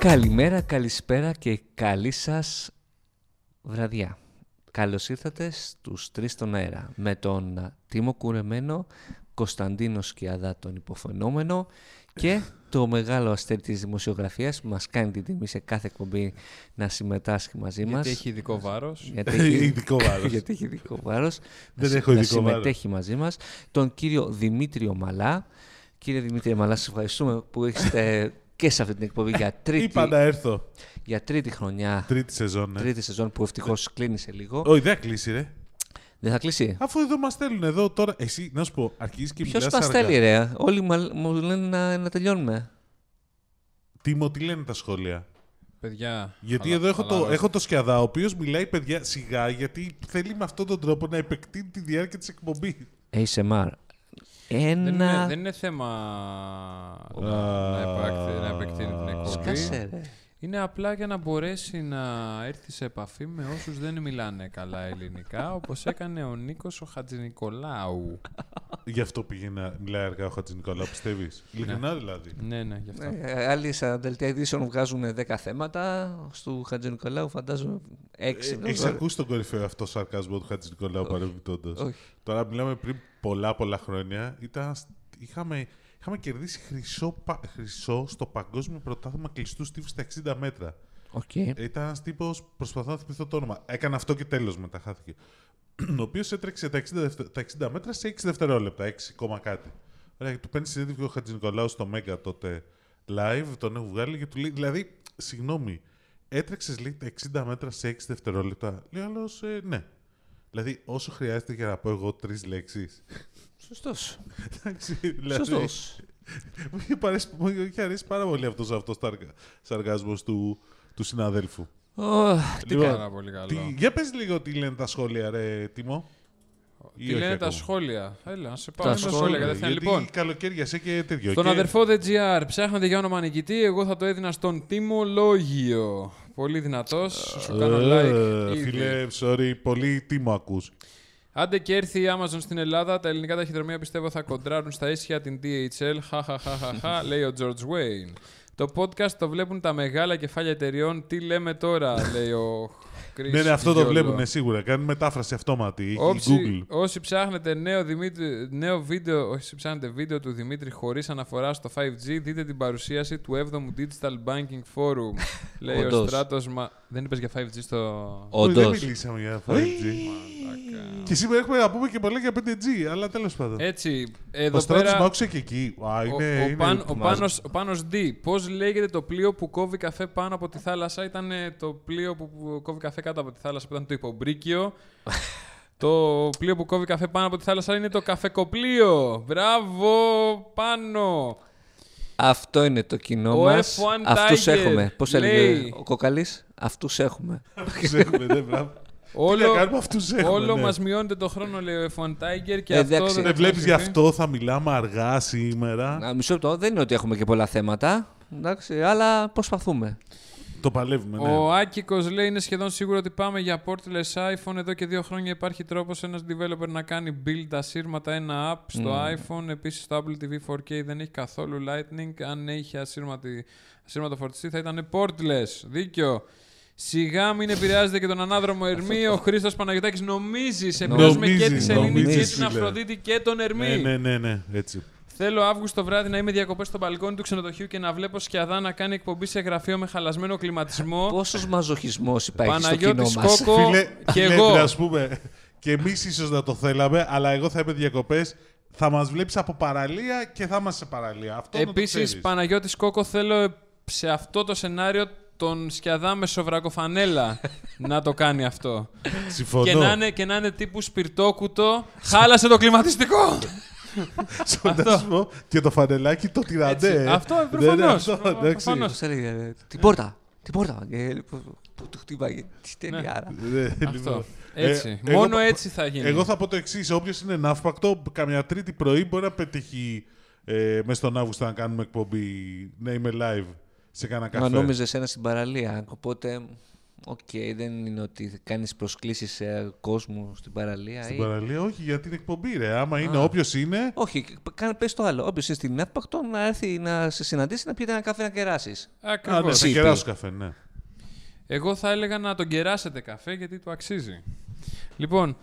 Καλημέρα, καλησπέρα και καλή σας βραδιά. Καλώς ήρθατε στους τρεις στον αέρα με τον Τίμο Κουρεμένο, Κωνσταντίνος Σκιαδά τον υποφαινόμενο και το μεγάλο αστέρι της δημοσιογραφίας που μας κάνει την τιμή σε κάθε εκπομπή να συμμετάσχει μαζί Γιατί μας. έχει ειδικό βάρος. Γιατί έχει, Ειδικό βάρος. γιατί έχει ειδικό βάρος. Δεν να, έχω να ειδικό βάρος. συμμετέχει μαζί μας. Τον κύριο Δημήτριο Μαλά. Κύριε Δημήτριο Μαλά, σας ευχαριστούμε που έχετε και σε αυτή την εκπομπή για τρίτη, Είπα να έρθω. για τρίτη χρονιά, Τρίτη σεζόν, ναι. τρίτη σεζόν που ευτυχώς κλείνει σε λίγο. Όχι, δεν θα κλείσει, ρε. Δεν θα κλείσει; Αφού εδώ μας στέλνουν εδώ τώρα. Εσύ, να σου πω, αρχίζεις και Ποιος μιλάς μας αργά. στέλνει, ρε; Όλοι μα- μου λένε να, να τελειώνουμε. Τίμω, τι λένε τα σχόλια; Παιδιά. Γιατί χαλα- εδώ έχω το, χαλαρώστε. έχω το σκιαδά, ο οποίος μιλάει παιδιά σιγά, γιατί θέλει με αυτόν τον τρόπο να επεκτείνει τη διάρκεια της εκπομπής. ASMR. Δεν είναι, Ένα. δεν είναι θέμα να, να, επακ- να επεκτείνει την εκπομπή. Σκάσε, ρε. Είναι απλά για να μπορέσει να έρθεις σε επαφή με όσους δεν μιλάνε καλά ελληνικά, όπως έκανε ο Νίκος ο Χατζηνικολάου. Γι' αυτό πήγε να μιλάει αργά ο Χατζη Νικολάου, πιστεύει. Ειλικρινά δηλαδή. ναι, ναι, γι' αυτό. Ε, Άλλοι στα δελτία ειδήσεων βγάζουν 10 θέματα. Στου Χατζη Νικολάου φαντάζομαι 6. Έχεις ακούσει τον κορυφαίο αυτό σαρκασμό του Χατζηνικολάου παρεμπιπτόντως. Όχι. Τώρα μιλάμε πριν πολλά πολλά χρόνια. Ήταν, είχαμε, είχαμε κερδίσει χρυσό, πα- χρυσό στο παγκόσμιο πρωτάθλημα κλειστού στίβου στα 60 μέτρα. Οκ. Ήταν ένας τύπος, προσπαθώ να θυμηθώ το όνομα. Έκανε αυτό και τέλος μετά χάθηκε. ο οποίος έτρεξε τα 60, δευτε- τα 60 μέτρα σε 6 δευτερόλεπτα, 6 κόμμα κάτι. Ωραία, και του παίρνει συνέντευξη ο Χατζηνικολάου στο Mega τότε live, τον έχει βγάλει και του λέει, δηλαδή, συγγνώμη, έτρεξες λέει τα 60 μέτρα σε 6 δευτερόλεπτα. Λέει άλλος, ε, ναι. Δηλαδή, όσο χρειάζεται για να πω εγώ τρεις λέξεις. Σωστός. Εντάξει, δηλαδή, Σωστός. μου είχε αρέσει, μου είχε αρέσει πάρα πολύ αυτός αυτός σαργασμό του, του συναδέλφου. Τι Λοιπόν, Πάρα πολύ καλό. Τι, για πες λίγο τι λένε τα σχόλια, ρε Τίμο. Ή Τι όχι λένε τα ακόμα. σχόλια. Έλα, να σε Τα πάω στα σχόλια σχόλια, κατευθείαν. Γιατί Λοιπόν, καλοκαίρια σε και τέτοιο. Στον και... αδερφό GR ψάχνατε για όνομα νικητή, εγώ θα το έδινα στον Τιμολόγιο. Πολύ δυνατός, σου κάνω Ε, like. ήδη. Φίλε, sorry, πολύ Τίμο ακούς. Άντε και έρθει η Amazon στην Ελλάδα, τα ελληνικά ταχυδρομεία πιστεύω θα κοντράρουν στα ίσια την DHL. Χαχαχαχαχα, λέει ο George Wayne. Το podcast το βλέπουν τα μεγάλα κεφάλια εταιριών. Τι λέμε τώρα, λέει ο Chris Ναι, ναι, αυτό το Γιώργο. βλέπουν σίγουρα. Κάνουν μετάφραση αυτόματη. Η Όσοι, Google. όσοι ψάχνετε νέο, Δημήτρη, νέο βίντεο, όσοι ψάχνετε βίντεο του Δημήτρη χωρίς αναφορά στο 5G, δείτε την παρουσίαση του 7ου Digital Banking Forum. λέει ο Όντως. Στράτος, μα... Δεν είπες για 5G στο... Όχι, Δεν Όντως. μιλήσαμε για 5G. Και σήμερα έχουμε να πούμε και πολλά για 5G, αλλά τέλος πάντων. Έτσι, Ο εδώ Στράτος πέρα... μ' άκουσε και εκεί. Α, Ο, είναι, ο, είναι- Πάν- ο, μας- Πάνος, ο Πάνος D. Πώς λέγεται το πλοίο που κόβει καφέ πάνω από τη θάλασσα; Ήταν το πλοίο που, που κόβει καφέ κάτω από τη θάλασσα που ήταν το υπομπρίκιο. το πλοίο που κόβει καφέ πάνω από τη θάλασσα είναι το καφεκοπλοίο. Μπράβο, πάνω. Αυτό είναι το κοινό Ο μας. F1 Αυτούς Tiger έχουμε. Πώς λέει- έλεγε ο Κοκαλής, Αυτούς έχουμε. Αυτούς έχουμε, ναι, μπράβο. Τι να Όλο, κάνουμε, αυτούς έχουμε. όλο ναι. μας μειώνεται το χρόνο, λέει ο F1 Tiger. Και Ε, αυτό εντάξει. δεν Δεν θα βλέπεις γι' συμβεί. αυτό θα μιλάμε αργά σήμερα. Α, Μισό λεπτό. Δεν είναι ότι έχουμε και πολλά θέματα. Εντάξει, αλλά προσπαθούμε. Το παλεύουμε, ναι. Ο Άκικος λέει είναι σχεδόν σίγουρο ότι πάμε για portless iPhone. Εδώ και δύο χρόνια υπάρχει τρόπος ένας developer να κάνει build ασύρματα ένα app στο iPhone. Επίσης το Apple TV 4K δεν έχει καθόλου Lightning. Αν είχε ασύρματη, ασύρματο φορτιστή θα ήταν portless. Δίκιο. Σιγά μην επηρεάζεται και τον ανάδρομο Ερμή. Ο Χρήστος Παναγιώτάκη νομίζει. Επηρεάζουμε και Νομίζει, τη Σελήνη και νομίζεις, την φίλε. Αφροδίτη και τον Ερμή. Ναι, ναι, ναι, ναι, έτσι. Θέλω Αύγουστο βράδυ να είμαι διακοπές στο μπαλκόνι του ξενοδοχείου και να βλέπω σκιαδά να κάνει εκπομπή σε γραφείο με χαλασμένο κλιματισμό. Πόσος μαζοχισμός υπάρχει στο κοινό Παναγιώτης μας; Κόκο Φίλε, και φίλε, εγώ. Να πούμε, και εμείς ίσως να το θέλαμε, αλλά εγώ θα είμαι διακοπές. Θα μας βλέπεις από παραλία και θα είμαστε σε παραλία. Αυτό να το Επίσης, ξέρεις. Παναγιώτης Κόκο, θέλω σε αυτό το σενάριο τον σκιαδά με σοβρακοφανέλα να το κάνει αυτό. Συμφωνώ. και, να είναι, και να είναι τύπου σπιρτόκουτο. Χάλασε το κλιματιστικό! Στον δάσμο και το φανελάκι το τυραντέ. Έτσι. Αυτό, Ναι, ναι, προφανώς. αυτό, εντάξει. Προφανώς. Πώς έλεγε, ε, την πόρτα. Την πόρτα. Και, λοιπόν, Που του χτύπαγε. Τι ταινιάρα. Ναι, Αυτό. λοιπόν. Έτσι. Ε, Μόνο εγώ- έτσι θα γίνει. Εγώ θα πω το εξής. Όποιος είναι ναύπακτο, καμιά τρίτη πρωί μπορεί να πετύχει ε, μέσα στον Αύγουστο να κάνουμε εκπομπή, να είμαι live σε κάνα Μα καφέ. νόμιζες ένα στην παραλία. Οπότε. Οκ, δεν είναι ότι κάνεις προσκλήσεις σε κόσμο στην παραλία. Στην ή... παραλία, όχι για την εκπομπή, ρε. Άμα είναι όποιος είναι. Όχι, κάνε πες το άλλο. Όποιος είναι στη Ναύπακτο να έρθει να σε συναντήσει να πιείτε ένα καφέ να κεράσεις. Α, ναι, Ακριβώς. θα CP. κεράσω καφέ, ναι. Εγώ θα έλεγα να τον κεράσετε καφέ γιατί του αξίζει. Λοιπόν,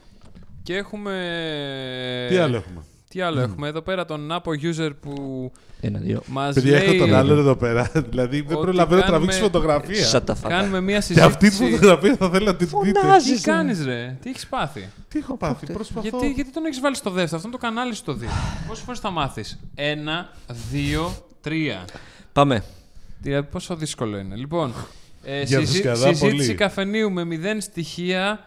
και έχουμε... Τι άλλο έχουμε; Τι άλλο έχουμε. Εδώ πέρα τον Apo user που Ένα, δύο. μας Παιδιά, έχω λέει... τον άλλο εδώ πέρα. δηλαδή δεν ότι προλαβαίνω να κάνουμε- τραβήξει φωτογραφία. Shut the fuck up. Κάνουμε μία Και συζήτηση. αυτή τη φωτογραφία θα θέλω να την δείτε. Φωνάζεις. Τι κάνεις ρε, τι έχεις πάθει; Τι έχω πάθει, προσπαθώ. Γιατί, γιατί τον έχεις βάλει στο δεύτερο, αυτό είναι το κανάλι σου το δύο. Πόσες φορές θα μάθεις; Ένα, δύο, τρία. Πάμε. Τι, πόσο δύσκολο είναι. Λοιπόν, ε, Για τους συζή- σκαδά συζήτηση πολύ. καφενείου με μηδέν στοιχεία.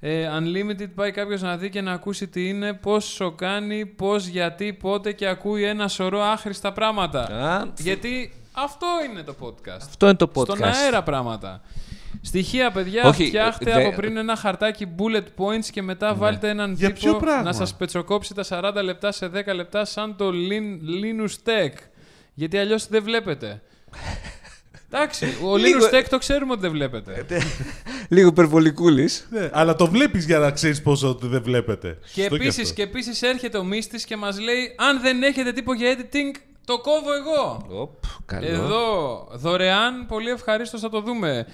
Ε, unlimited πάει κάποιος να δει και να ακούσει τι είναι, πόσο κάνει, πώς, γιατί, πότε και ακούει ένα σωρό άχρηστα πράγματα. Α, Γιατί αυτό είναι το podcast. Αυτό είναι το podcast. Στον αέρα πράγματα. Στοιχεία, παιδιά, Όχι, φτιάχτε ε, δε- από πριν ένα χαρτάκι bullet points και μετά βάλτε έναν Για ποιο τύπο πράγμα; να σας πετσοκόψει τα 40 λεπτά σε 10 λεπτά σαν το Lin- Linus Tech. Γιατί αλλιώς δεν βλέπετε. Εντάξει, ο Λίγο- Linus Tech το ξέρουμε ότι δεν βλέπετε. Λίγο υπερβολικούλης. Ναι, αλλά το βλέπεις για να ξέρεις πόσο δεν βλέπετε. και, Σωστό επίσης, αυτό. και επίσης έρχεται ο Μίστης και μας λέει αν δεν έχετε τύπο για editing, το κόβω εγώ. Οπ, καλό. Εδώ, δωρεάν, πολύ ευχαρίστως θα το δούμε.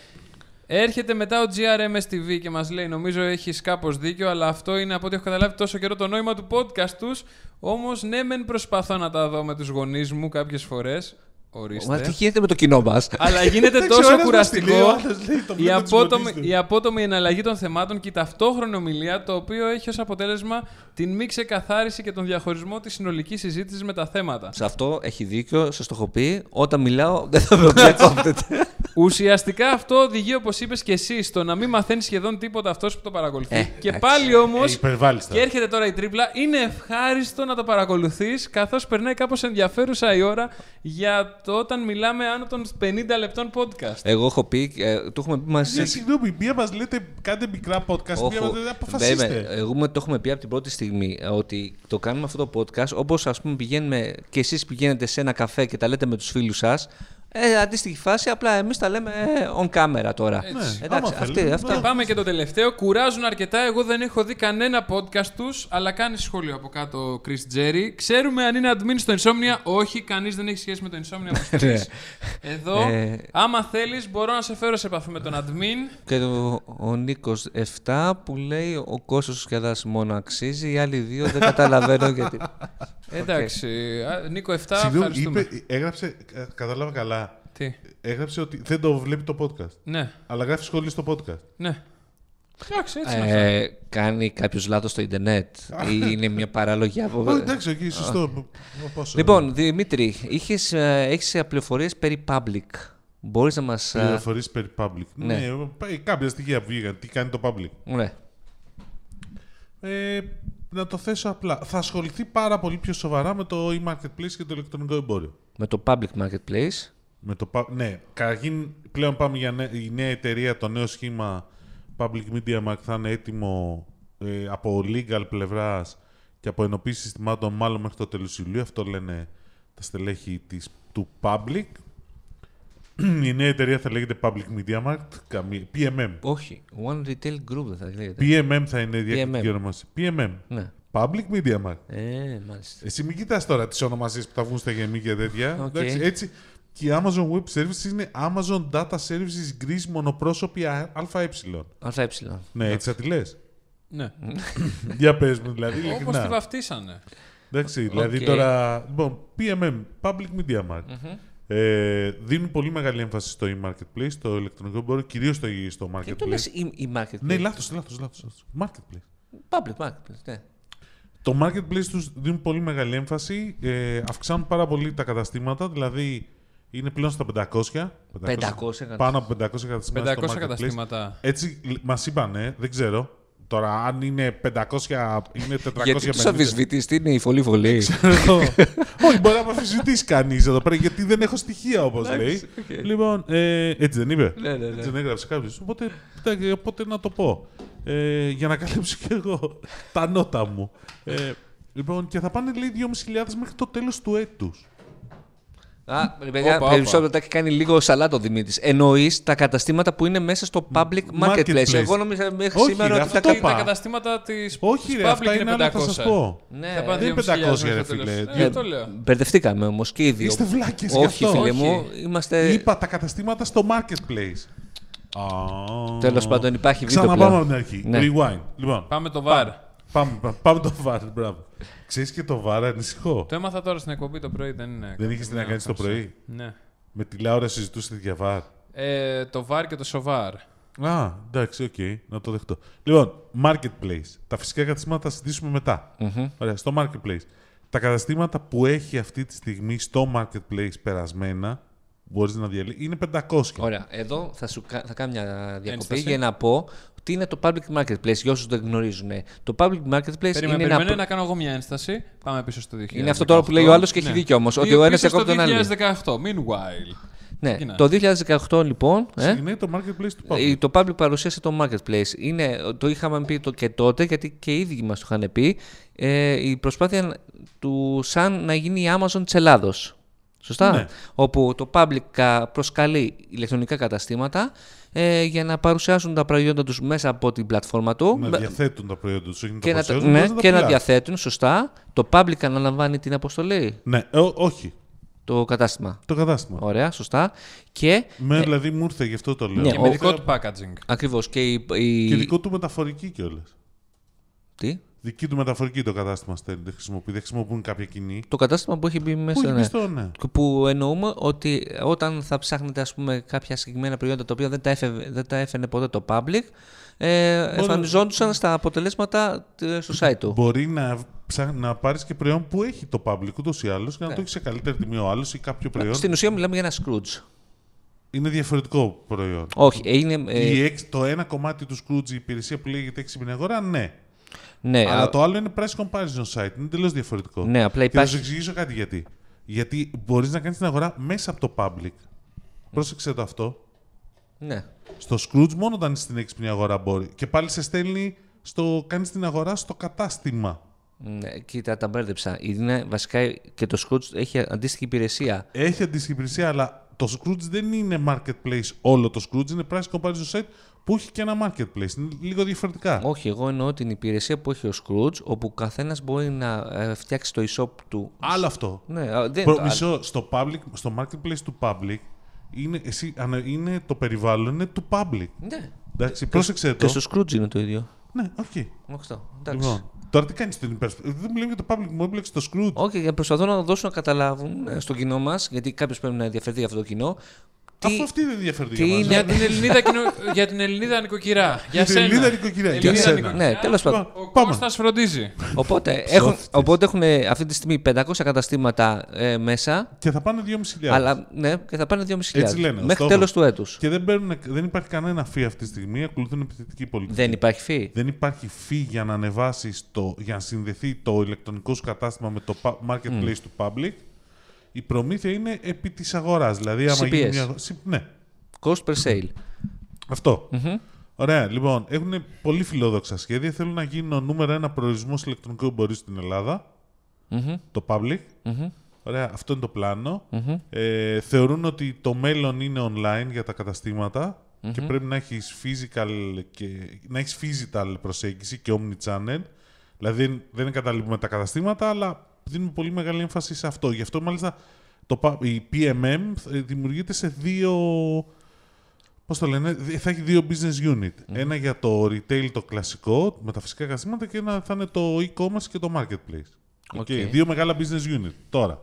Έρχεται μετά ο GRMS TV και μας λέει, νομίζω έχεις κάπως δίκιο, αλλά αυτό είναι από ό,τι έχω καταλάβει τόσο καιρό το νόημα του podcast τους. Όμως, ναι, μεν προσπαθώ να τα δω με τους γονείς μου κάποιες φορές. Ορίστε. Μα τι γίνεται με το κοινό μας; Αλλά γίνεται Εντάξει, ο τόσο ένας μας τη λέει, ο κουραστικό άλλος λέει, το η, βλέπει τους απότομη, γονείς του. η απότομη εναλλαγή των θεμάτων και η ταυτόχρονη ομιλία, το οποίο έχει ως αποτέλεσμα την μη ξεκαθάριση και τον διαχωρισμό της συνολικής συζήτησης με τα θέματα. Σε αυτό έχει δίκιο, σας το έχω πει. Όταν μιλάω, δεν θα με διακόπτετε. Ουσιαστικά αυτό οδηγεί, όπως είπες και εσύ, στο να μην μαθαίνει σχεδόν τίποτα αυτός που το παρακολουθεί. Ε, και εντάξει. πάλι όμως. Ε, υπερβάλλεις τώρα. Και έρχεται τώρα η τρίπλα. Είναι ευχάριστο να το παρακολουθείς, καθώς περνάει κάπως ενδιαφέρουσα η ώρα για το όταν μιλάμε άνω των 50 λεπτών podcast. Εγώ έχω πει, ε, το έχουμε πει μαζί. Ναι, συγγνώμη, μία μας λέτε κάντε μικρά podcast, μία μας λέτε αποφασίστε. Βέβαια, εγώ με- το έχουμε πει από την πρώτη στιγμή ε, ότι το κάνουμε αυτό το podcast όπως ας πούμε πηγαίνουμε και εσείς πηγαίνετε σε ένα καφέ και τα λέτε με τους φίλους σας ε, αντίστοιχη φάση, απλά εμείς τα λέμε ε, on camera τώρα. Έτσι. Ναι, Εντάξει, άμα αυτή, θέλει, αυτά. Και πάμε και το τελευταίο. Κουράζουν αρκετά. Εγώ δεν έχω δει κανένα podcast τους, αλλά κάνει σχόλιο από κάτω ο Chris Jerry. Ξέρουμε αν είναι admin στο Insomnia. Όχι, κανείς δεν έχει σχέση με το Insomnia. όπως το Ναι. πεις. Εδώ, Ε. άμα θέλεις, μπορώ να σε φέρω σε επαφή με τον admin. Και το, ο Νίκος 7 που λέει ο Κώστος Σκιαδάς μόνο αξίζει, οι άλλοι δύο δεν καταλαβαίνω γιατί. Εντάξει. Α, Νίκο 7, Συγγνώμη, ευχαριστούμε. είπε, έγραψε, ε, κατάλαβα καλά. Τι; Έγραψε ότι δεν το βλέπει το podcast. Ναι, Αλλά γράφει σχόλιο στο podcast. ναι. Εντάξει, έτσι είναι αυτά. Ε, κάνει κάποιος λάθος στο ιντερνετ ή είναι μια παράλογη από... Ω, εντάξει, εκεί, σωστό. Πόσο, Λοιπόν, Δημήτρη, είχες, ε, έχεις πληροφορίες περί public. Μπορείς να μας... ε, Πληροφορίες περί public. ναι. Ναι, πάει κάποια στοιχεία που βγήκαν. Τι κάνει το public. Ναι. Ε, να το θέσω απλά. Θα ασχοληθεί πάρα πολύ πιο σοβαρά με το e-marketplace και το ηλεκτρονικό εμπόριο. Με το public marketplace. Με το, pub- ναι, καταρχήν πλέον πάμε για νέ- η νέα εταιρεία, το νέο σχήμα Public Media Mark θα είναι έτοιμο ε, από legal πλευράς και από ενοποίηση συστημάτων μάλλον μέχρι το τέλος Ιουλίου. Αυτό λένε τα στελέχη της, του Public. η νέα εταιρεία θα λέγεται Public Media Markt, καμία- PMM. Όχι, One Retail Group δεν θα λέγεται. PMM θα είναι η διακριτική PMM. ονομασία. PMM. Ναι. Public Media Markt. Ε, μάλιστα. Εσύ μην κοιτάς τώρα τις ονομασίες που θα βγουν στα ΓΕΜΗ και τέτοια. Οκ. Εντάξει, έτσι. Και η Amazon Web Services είναι Amazon Data Services Greece μονοπρόσωπη α- ΑΕ. ΑΕ. Ναι, έτσι θα τη λες. Ναι. Για πες μου, δηλαδή, Όπως τη ειλικρινά. βαφτίσανε. Εντάξει, δηλαδή Οκ. τώρα... Λοιπόν, PMM, Public Media Markt. Ε, δίνουν πολύ μεγάλη έμφαση στο e-marketplace, στο ηλεκτρονικό εμπόριο, κυρίως στο, στο Και το marketplace. λες η, η marketplace. Ναι, λάθος, λάθος, λάθος. λάθος. Marketplace. Public marketplace, ναι. Το marketplace τους δίνουν πολύ μεγάλη έμφαση. Ε, αυξάνουν πάρα πολύ τα καταστήματα, δηλαδή είναι πλέον στα 500. 500 πάνω από 500 καταστήματα. 500 στο marketplace. καταστήματα. Έτσι μας είπανε, δεν ξέρω. Τώρα, αν είναι 500, είναι 450. Γιατί τους αμφισβητείς, τι είναι η Folli Follie. Εγώ. Όχι, μπορεί να με αμφισβητήσει κανείς εδώ πέρα, γιατί δεν έχω στοιχεία όπως λέει. οκ. Λοιπόν, ε, έτσι δεν είπε. Ναι, ναι, ναι. Έτσι δεν έγραψε κάποιος. Οπότε, εντάξει, οπότε να το πω. Ε, για να καλύψω κι εγώ τα νώτα μου. Ε, λοιπόν, και θα πάνε λέει 2.500 μέχρι το τέλος του έτους. Α, ρε παιδιά, Όπα, περισσότερο όπα. τα έχει κάνει λίγο σαλάτο ο Δημήτρης. Εννοείς τα καταστήματα που είναι μέσα στο public marketplace. Marketplace. Εγώ νόμιζα μέχρι Όχι, σήμερα ρε, ότι τα αυτό κα- είπα. Τα καταστήματα τη Όχι, ρε, αυτά είναι άλλα, θα σας πω. Ναι, Θα πάνε δεν είναι 2.500 500, ρε, στο τέλος. φίλε. Ε, Δύο- το λέω. Μπερδευτήκαμε όμως και οι δύο. Είστε βλάκες γι' Όχι, αυτό. φίλε Όχι. μου, είμαστε. Είπα τα καταστήματα στο marketplace. Τέλος πάντων, υπάρχει βίντεο Ξαναπάμε πλέον. από την αρχή. Ναι. Rewind. Λοιπόν, Πάμε το VAR. Πάμε, πάμε, πάμε το VAR. Μπράβο. Ξέρεις και το VAR ανησυχώ. Το έμαθα τώρα στην εκπομπή το πρωί, δεν είναι. Δεν είχες τι να κάνεις το πρωί; Ναι. Με τη Λάουρα συζητούσες για VAR. Ε, το VAR και το SOVAR. Α, εντάξει, οκ, να το δεχτώ. Λοιπόν, marketplace. Τα φυσικά καταστήματα θα συζητήσουμε μετά. Ωραία, στο marketplace. Τα καταστήματα που έχει αυτή τη στιγμή στο marketplace περασμένα, μπορείς να διαλέξει, είναι 500. Ωραία, εδώ θα, σου, κα- θα κάνω μια διακοπή Ένσταση. για να πω τι είναι το public marketplace για όσους δεν γνωρίζουν. Το public marketplace Περίμενε, είναι, περίμενε ένα... να κάνω εγώ μια ένσταση. Πάμε πίσω στο 2018. Είναι αυτό τώρα που λέει ο άλλος και έχει δίκιο όμως, ότι Δύο ο ένας πίσω διακόπτει τον άλλο. Στο 2018, meanwhile. Ναι, Τι να. το 2018 λοιπόν. Ε, Είναι το marketplace του public. Ε, Το public παρουσίασε το marketplace. Είναι, το είχαμε πει το και τότε, γιατί και οι ίδιοι μας το είχαν πει, ε, η προσπάθεια του σαν να γίνει η Amazon της Ελλάδος. Σωστά; Ναι. Όπου το public κα- προσκαλεί ηλεκτρονικά καταστήματα ε, για να παρουσιάσουν τα προϊόντα τους μέσα από την πλατφόρμα του. να με- διαθέτουν τα προϊόντα τους, όχι να και, τα να, τα- παρουσιάζουν, ναι, μπορείς να τα και να πουλάς. διαθέτουν, σωστά. Το public αναλαμβάνει την αποστολή, Ναι, ε, ό- όχι. το κατάστημα. Το κατάστημα. Ωραία, σωστά. Και Με, δηλαδή μου ήρθε, γι' αυτό το λέω. Ναι, Και ο- με δικό του packaging. ακριβώς και η... η- Και δικό του μεταφορική κιόλας. Τι; Δική του μεταφορική το κατάστημα στέλνει. Δεν χρησιμοποιεί, δεν χρησιμοποιούν κάποια κοινή. Το κατάστημα που έχει μπει μέσα. Πού έχει ναι. μπει στο, ναι. Και Που εννοούμε ότι όταν θα ψάχνετε ας πούμε, κάποια συγκεκριμένα προϊόντα τα οποία δεν τα, έφευε, δεν τα έφερε ποτέ το public, ε, εμφανιζόντουσαν στα αποτελέσματα ε, στο site του. Μπορεί να, ψά... να πάρεις και προϊόν που έχει το public ούτως ή άλλως και να Ναι. το έχεις σε καλύτερη τιμή ο άλλος ή κάποιο προϊόν. Στην ουσία μιλάμε για ένα Scrooge. Είναι διαφορετικό προϊόν. Όχι, είναι. ε, Η εξ- το ένα κομμάτι του Scrooge, η υπηρεσία που λέγεται έξυπνη αγορά, ναι. Ναι, Αλλά α- το άλλο είναι price comparison site. Είναι τελείω διαφορετικό. ναι, απλά Και θα σου υπάρχει. εξηγήσω κάτι γιατί. Γιατί μπορείς να κάνεις την αγορά μέσα από το public. Πρόσεξε το αυτό. Ναι. Στο Scrooge μόνο όταν είσαι στην έξυπνη αγορά μπορεί. Και πάλι σε στέλνει στο. Κάνεις την αγορά στο κατάστημα. ναι, κοίτα, τα μπέρδεψα. Είναι, βασικά και το Scrooge έχει αντίστοιχη υπηρεσία. Έχει αντίστοιχη υπηρεσία, αλλά το Scrooge δεν είναι marketplace όλο το Scrooge. Είναι price comparison site που έχει και ένα marketplace. Είναι λίγο διαφορετικά. Όχι, εγώ εννοώ την υπηρεσία που έχει ο Scrooge, όπου καθένας μπορεί να ε, φτιάξει το e-shop του. Άλλο αυτό. Ναι, α, δεν, Προ, α, μισό, στο, public, στο marketplace του public είναι, εσύ, ανα- είναι το περιβάλλον είναι του Public. ναι. Εντάξει, πρόσεξε Και το. στο Skroutz είναι το ίδιο. Ναι, οκ. Αυτό. Εντάξει. Λοιπόν, τώρα τι κάνεις στην υπεράσπιση. Δεν μιλάμε για το Public, μου έμπλεξε το Skroutz. Όχι, για προσπαθώ να δώσω να καταλάβουν ε, στο κοινό μας, γιατί κάποιος πρέπει να ενδιαφερθεί για αυτό το κοινό. Τι... Αφού αυτή δεν ενδιαφέρεται τι για μας. είναι- Για την Ελληνίδα, κοινο- για την Ελληνίδα νοικοκυρά. Για Για την σένα. Ελληνίδα νοικοκυρά. Για Ελληνίδα σένα. νοικοκυρά. Ναι, τέλος πάντων. Ο Πάμε. Κώστας φροντίζει. Οπότε, έχουν, Ψεύτης. οπότε έχουν ε, αυτή τη στιγμή 500 καταστήματα ε, μέσα, Και θα πάνε 2.500. αλλά ναι, και θα πάνε 2.500 Έτσι λένε, ο μέχρι στόχος. τέλος του έτους. Και δεν, παίρνουν, δεν υπάρχει κανένα fee αυτή τη στιγμή. Ακολουθούν επιθετική πολιτική. Δεν υπάρχει φύ. Δεν υπάρχει fee για να ανεβάσεις το, για να συνδεθεί το ηλεκτρονικό σου κατάστημα με το pa- marketplace του public. Η προμήθεια είναι επί της αγοράς. Δηλαδή, άμα CPS. γίνει μια. αγο- Συ- Ναι, Cost per sale. αυτό. Ωραία, λοιπόν, έχουν πολύ φιλόδοξα σχέδια. Θέλουν να γίνουν ο νούμερο ένα προορισμός ηλεκτρονικού εμπορίου στην ελλαδα Μμμ, το public. μμμ, Ωραία, αυτό είναι το πλάνο. μμμ. Ε, θεωρούν ότι το μέλλον είναι online για τα καταστηματα και πρέπει να έχεις physical και να έχεις physical προσέγγιση και omni-channel. Δηλαδή δεν- δεν εγκαταλείπουμε τα καταστήματα, αλλά δίνουμε πολύ μεγάλη έμφαση σε αυτό. Γι' αυτό μάλιστα το, πα- η PMM ε, δημιουργείται σε δύο... Πώς το λένε, δι- θα έχει δύο business unit. Ένα για το retail το κλασικό, με τα φυσικά καταστήματα και ένα θα είναι το e-commerce και το marketplace. OK. Okay, δύο μεγάλα business unit. Τώρα,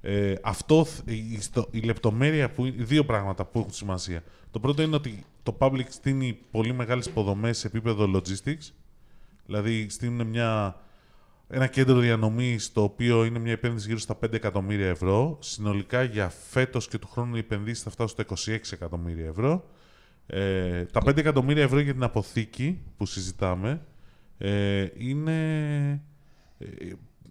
ε, αυτό, θ- η, στο- η λεπτομέρεια που είναι, δύο πράγματα που έχουν σημασία. Το πρώτο είναι ότι το Public στήνει πολύ μεγάλες υποδομές σε επίπεδο logistics. Δηλαδή στήνουν μια, ένα κέντρο διανομής το οποίο είναι μια επένδυση γύρω στα 5 εκατομμύρια ευρώ. Συνολικά για φέτος και του χρόνου οι επενδύσεις θα φτάσουν στα 26 εκατομμύρια ευρώ. Ε, τα 5 εκατομμύρια ευρώ για την αποθήκη που συζητάμε ε, είναι, ε,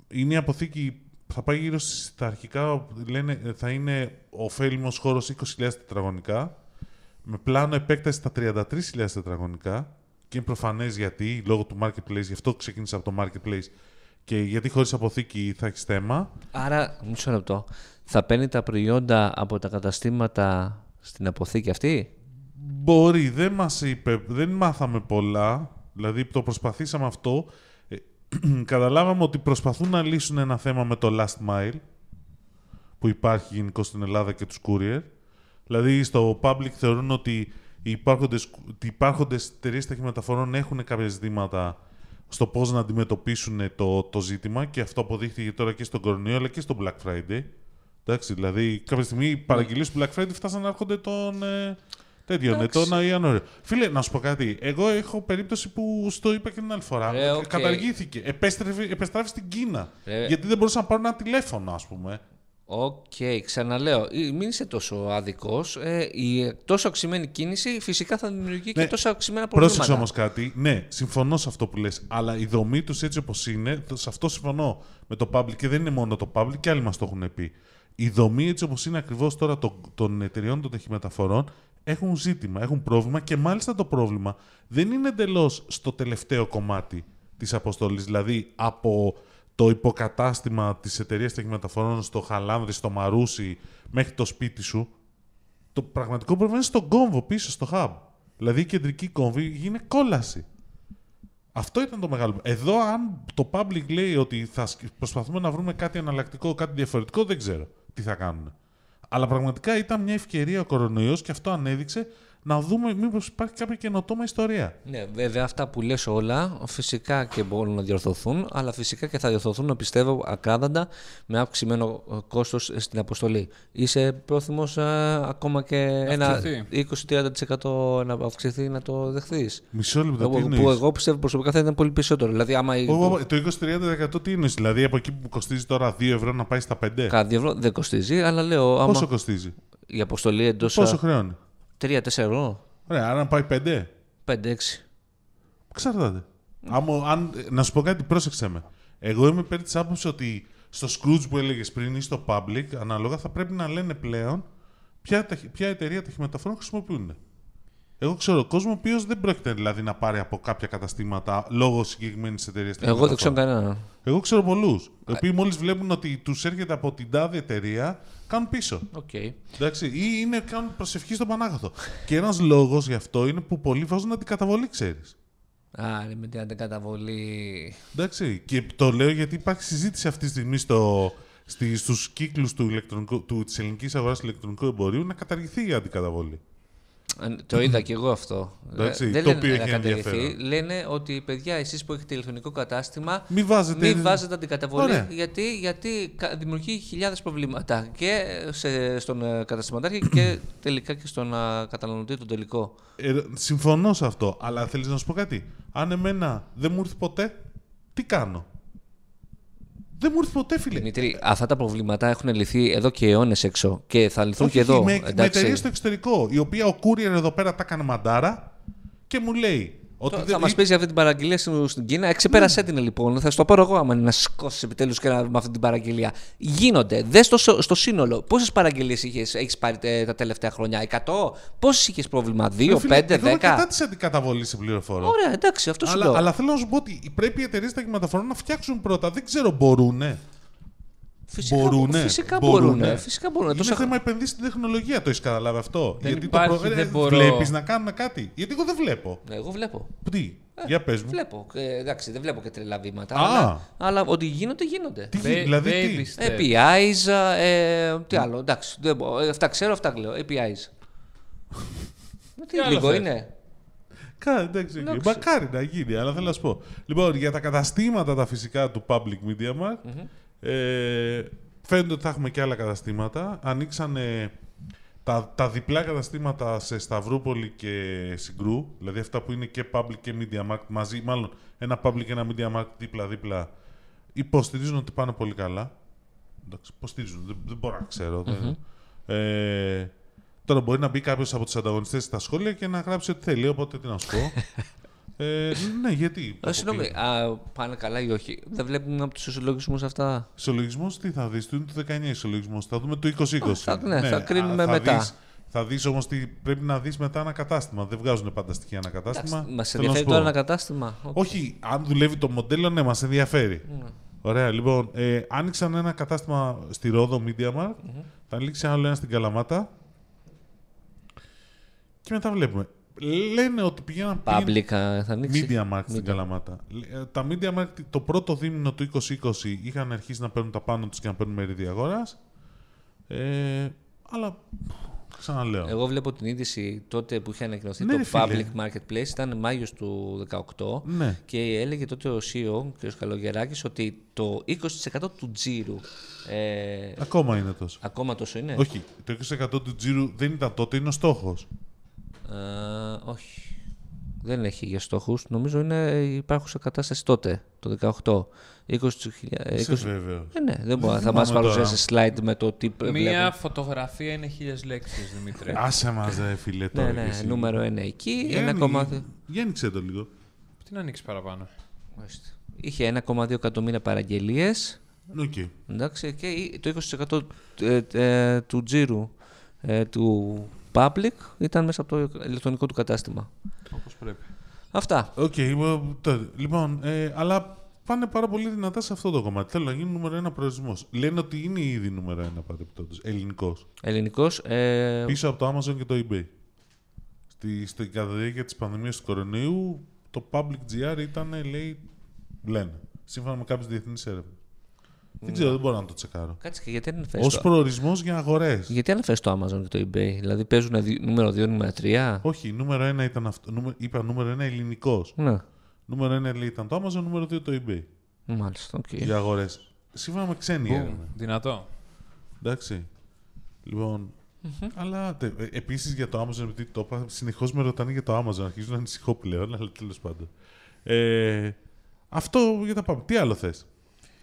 είναι η αποθήκη θα πάει γύρω στα αρχικά λένε ε, θα είναι ωφέλιμος χώρος 20.000 τετραγωνικά με πλάνο επέκταση στα 33.000 τετραγωνικά και είναι προφανές γιατί λόγω του marketplace, γι' αυτό ξεκίνησα από το marketplace Και γιατί χωρίς αποθήκη θα έχεις θέμα. Άρα, μισό λεπτό. Θα παίρνει τα προϊόντα από τα καταστήματα στην αποθήκη αυτή; Μπορεί, δεν μας είπε, δεν μάθαμε πολλά. Δηλαδή το προσπαθήσαμε αυτό. Ε, καταλάβαμε ότι προσπαθούν να λύσουν ένα θέμα με το last mile που υπάρχει γενικώ στην Ελλάδα και τους courier. Δηλαδή στο public θεωρούν ότι οι υπάρχοντες, οι υπάρχοντες εταιρείες ταχυμεταφορών έχουν κάποια ζητήματα στο πώς να αντιμετωπίσουν το, το ζήτημα και αυτό αποδείχθηκε τώρα και στον κορονοϊό αλλά και στο Black Friday. Εντάξει, δηλαδή κάποια στιγμή οι παραγγελίες του Black Friday φτάσαν να έρχονται τον... Ε, τέτοιο, ναι, τον Ιανουάριο. Φίλε, να σου πω κάτι. Εγώ έχω περίπτωση που στο είπα και την άλλη φορά. Ρε, οκ. Καταργήθηκε. Επέστρεφε, επεστράφη στην Κίνα. Ρε. Γιατί δεν μπορούσαν να πάρουν ένα τηλέφωνο, ας πούμε. Οκ, ξαναλέω. Ε, Μην είσαι τόσο άδικος. Ε, η τόσο αυξημένη κίνηση φυσικά θα δημιουργεί Ναι. και τόσο αυξημένα προβλήματα. Πρόσεξε όμως κάτι. Ναι, συμφωνώ σε αυτό που λες. Αλλά η δομή τους έτσι όπως είναι, το- σε αυτό συμφωνώ με το Public και δεν είναι μόνο το Public και άλλοι μας το έχουν πει. Η δομή έτσι όπως είναι ακριβώς τώρα το- των εταιριών των ταχυμεταφορών έχουν ζήτημα, έχουν πρόβλημα και μάλιστα το πρόβλημα δεν είναι εντελώς στο τελευταίο κομμάτι της αποστολής. Δηλαδή από το υποκατάστημα της εταιρείας ταχυμεταφορών στο Χαλάνδρη, στο Μαρούσι, μέχρι το σπίτι σου. Το πραγματικό πρόβλημα είναι στον κόμβο πίσω, στο hub. Δηλαδή η κεντρική κόμβη γίνει κόλαση. Αυτό ήταν το μεγάλο. Εδώ, αν το public λέει ότι θα σκ- προσπαθούμε να βρούμε κάτι εναλλακτικό, κάτι διαφορετικό, δεν ξέρω τι θα κάνουν. Αλλά πραγματικά ήταν μια ευκαιρία ο κορονοϊός και αυτό ανέδειξε να δούμε μήπως υπάρχει κάποια καινοτόμα ιστορία. Ναι, βέβαια αυτά που λες όλα φυσικά και μπορούν να διορθωθούν, αλλά φυσικά και θα διορθωθούν, πιστεύω, ακράδαντα με αυξημένο ε, κόστος στην αποστολή. Είσαι πρόθυμος ε, ακόμα και ένα αυξηθεί. 20-30% να αυξηθεί να το δεχθείς; Μισό λεπτό, τι Εγώ- που εννοείς; εγώ πιστεύω προσωπικά θα ήταν πολύ περισσότερο. Δηλαδή, άμα. η- Ω, ω, ω, Το 20-30% τι είναι, δηλαδή από εκεί που κοστίζει τώρα 2 ευρώ να πάει στα 5. Κάτι ευρώ δεν κοστίζει, αλλά λέω. Άμα Πόσο κοστίζει, η αποστολή εντός. πόσο χρεώνει; 3-4 ευρώ. Ωραία, άρα να πάει 5. 5-6. Εξαρτάται. Άμα, αν, να σου πω κάτι, πρόσεξε με. Εγώ είμαι υπέρ της άποψης ότι στο Scrooge που έλεγες πριν ή στο Public, ανάλογα θα πρέπει να λένε πλέον ποια, ταχυ- ποια εταιρεία ταχυμεταφορών χρησιμοποιούν. Εγώ ξέρω κόσμο ο οποίος δεν πρόκειται δηλαδή να πάρει από κάποια καταστήματα λόγω συγκεκριμένης εταιρείας Εγώ δεν ξέρω κανέναν. Εγώ ξέρω πολλούς. Οι οποίοι μόλις βλέπουν ότι τους έρχεται από την τάδε εταιρεία, κάνουν πίσω. Οκ. Εντάξει, ή είναι, κάνουν προσευχή στον Πανάγαθο. και ένας λόγος γι' αυτό είναι που πολλοί βάζουν αντικαταβολή, ξέρεις. Άρα με την αντικαταβολή. Εντάξει, και το λέω γιατί υπάρχει συζήτηση αυτή τη στιγμή στο, στη, στους κύκλους του, ηλεκτρονικού, του, της ελληνικής αγοράς ηλεκτρονικού εμπορίου να καταργηθεί η αντικαταβολή. Ε, Το είδα κι εγώ αυτό. Εντάξει, Ε, δεν το λένε οποίο να έχει καταργηθεί. ενδιαφέρον. Λένε ότι παιδιά, εσείς που έχετε ηλεκτρονικό κατάστημα, Μην βάζετε... μην βάζετε αντικαταβολή. Ωραία. Γιατί, γιατί κα- δημιουργεί χιλιάδες προβλήματα και σε, στον ε, καταστηματάρχη και τελικά και στον ε, καταναλωτή τον τελικό. Ε, συμφωνώ σε αυτό, αλλά θέλεις να σου πω κάτι. Αν εμένα δεν μου ήρθε ποτέ, τι κάνω; Δεν μου ήρθε ποτέ, φίλε. Δημήτρη, αυτά τα προβλήματα έχουν λυθεί εδώ και αιώνες έξω και θα λυθούν Όχι, και εδώ. Με, με εντάξει. εταιρεία στο εξωτερικό, η οποία ο courier εδώ πέρα τα έκανε μαντάρα και μου λέει ότι Τώρα δεν- θα μας πεις για αυτή την παραγγελία στην στην Κίνα. Εξεπέρασέ την λοιπόν. Θα σου το πάρω εγώ άμα είναι να σηκώσεις επιτέλους και να, με αυτή την παραγγελία. Γίνονται. Δες στο, στο σύνολο. Πόσες παραγγελίες έχεις πάρει τε- τα τελευταία χρόνια, 100. Πόσες είχες πρόβλημα, 2, 5, 10. Ρε φίλε, Εγώ είμαι κατά της αντικαταβολής σε πληροφορώ. Ωραία, εντάξει, αυτό σου Αλλά, λέω. αλλά θέλω να σου πω ότι πρέπει οι εταιρείες ταχυμεταφορών να φτιάξουν πρώτα. Δεν ξέρω, μπορούνε. Φυσικά μπορούνε. Φυσικά Μπορούνε. μπορούν. Φυσικά μπορούν. Είναι Τόσα- θέμα επενδύσεις στην τεχνολογία, το έχεις καταλάβει αυτό. Δεν Γιατί υπάρχει, το δεν μπορώ. Βλέπεις να κάνουν κάτι. Γιατί εγώ δεν βλέπω. Ναι, Εγώ βλέπω. Τι, για πες μου. Βλέπω. Ε, εντάξει, δεν βλέπω και τρελά βήματα. Α. Αλλά, αλλά ότι γίνονται, γίνονται. Τι, Ba- δηλαδή baby τι. step. APIs, ε, τι άλλο, εντάξει, δεν μπορώ. Ε, αυτά ξέρω, αυτά λέω, APIs. Ε, τι άλλο λίγο θες; είναι; Κα, εντάξει, Εντάξει. μακάρι να γίνει, αλλά θέλω να σου πω. Λοιπόν, για τα καταστήματα τα φυσικά του Public Media Markt, ε, φαίνεται ότι θα έχουμε και άλλα καταστήματα. Ανοίξανε τα, τα διπλά καταστήματα σε Σταυρούπολη και Συγκρού, δηλαδή αυτά που είναι και Public και Media Markt μαζί, μάλλον ένα Public και ένα Media Markt δίπλα-δίπλα, υποστηρίζουν ότι πάνε πολύ καλά. Εντάξει, υποστηρίζουν, δεν, δεν μπορώ να ξέρω. δεν- Ε, τώρα μπορεί να μπει κάποιος από τους ανταγωνιστές στα σχόλια και να γράψει ό,τι θέλει, οπότε τι να σου πω. ε, ναι, γιατί. Ε, Συγγνώμη, α, πάνε καλά ή όχι. Δεν βλέπουμε από τους ισολογισμούς αυτά. Ισολογισμό τι θα δεις, του είναι του 19 ισολογισμό. Θα δούμε το 2020. θα- ναι, θα κρίνουμε θα μετά. Δεις, θα δεις όμως τι πρέπει να δεις μετά ένα κατάστημα. Δεν βγάζουν πάντα στοιχεία ένα κατάστημα. Μας Θέλω να ενδιαφέρει σου τώρα πω. ένα κατάστημα. Όχι, αν δουλεύει το μοντέλο, ναι, μας ενδιαφέρει. Ναι. Ωραία, λοιπόν, ε, άνοιξαν ένα κατάστημα στη Ρόδο Media Markt, θα ανοίξει άλλο ένα στην Καλαμάτα. Και μετά βλέπουμε. Λένε ότι πηγαίναν πριν Public α, θα ανοίξει. Media Markt στην Media. Καλαμάτα. Ε, Τα Media Markt το πρώτο δίμηνο του 2020 είχαν αρχίσει να παίρνουν τα πάνω τους και να παίρνουν μερίδια αγοράς. Ε, αλλά, ξαναλέω. Εγώ βλέπω την είδηση τότε που είχε ανακοινωθεί Ναι, το ρε φίλε. Public Marketplace, ήταν Μάιος του 2018 Ναι. και έλεγε τότε ο CEO, ο κ. Καλογεράκης, ότι το 20% του τζίρου, ε, Ακόμα είναι τόσο. ακόμα τόσο είναι; Όχι, το 20% του τζίρου δεν ήταν τότε, είναι ο στόχος. Ε, όχι. Δεν έχει για στόχους. Νομίζω είναι υπάρχουσα κατάσταση τότε, το 18. 20, Είσαι 20, βέβαιος. ε, ναι, δεν μπορεί. Θα θυμάμαι μας τώρα. παρουσιάσεις slide με το τι Μία βλέπουμε. φωτογραφία είναι χίλιες λέξεις, Δημήτρη. Άσε μας ρε φίλε τώρα Ναι, κι ναι, εσύ. νούμερο 1 εκεί. Για Ένα άνοι- κομμάτι. Για άνοιξε το λίγο. Τι να ανοίξει παραπάνω. Μάλιστα. Είχε 1,2 εκατομμύρια παραγγελίες. ΟΚ. Εντάξει, και η- το 20% ε, ε, του τζίρου ε, του Public ήταν μέσα από το ηλεκτρονικό του κατάστημα. Όπως πρέπει. Αυτά. ΟΚ, λοιπόν, τότε. λοιπόν ε, αλλά πάνε πάρα πολύ δυνατά σε αυτό το κομμάτι. Θέλω να γίνει νούμερο ένα προορισμός. Λένε ότι είναι ήδη νούμερο ένα παρεπτόντω. Ελληνικός. Ελληνικός. Ε, Πίσω από το Amazon και το eBay. Στη, στην κατά τη διάρκεια της πανδημίας του κορονοϊού, το Public GR ήταν, λέει, λένε, σύμφωνα με κάποιες διεθνείς έρευνες. Δεν ξέρω, δεν μπορώ να το τσεκάρω. Κάτσε και γιατί αναφέρεις ως το, προορισμός για αγορές. γιατί αναφέρεις το Amazon και το eBay. Δηλαδή παίζουν δι- νούμερο 2, νούμερο 3. Όχι, νούμερο ένα ήταν αυτό. Νούμε- είπα νούμερο ένα ελληνικός. Ναι. Νούμερο ένα λέει, ήταν το Amazon, νούμερο δύο το eBay. Μάλιστα, οκ. Για αγορές. Σύμφωνα με ξένη έρευνα. Δυνατό. Εντάξει. λοιπον αλλά τε, ε, επίσης για το Amazon, επειδή το είπα, συνεχώς με ρωτάνε για το Amazon, αρχίζω να ανησυχώ πλέον, αλλά τέλος πάντων. Ε, αυτό για τα πάμε. Τι άλλο θες;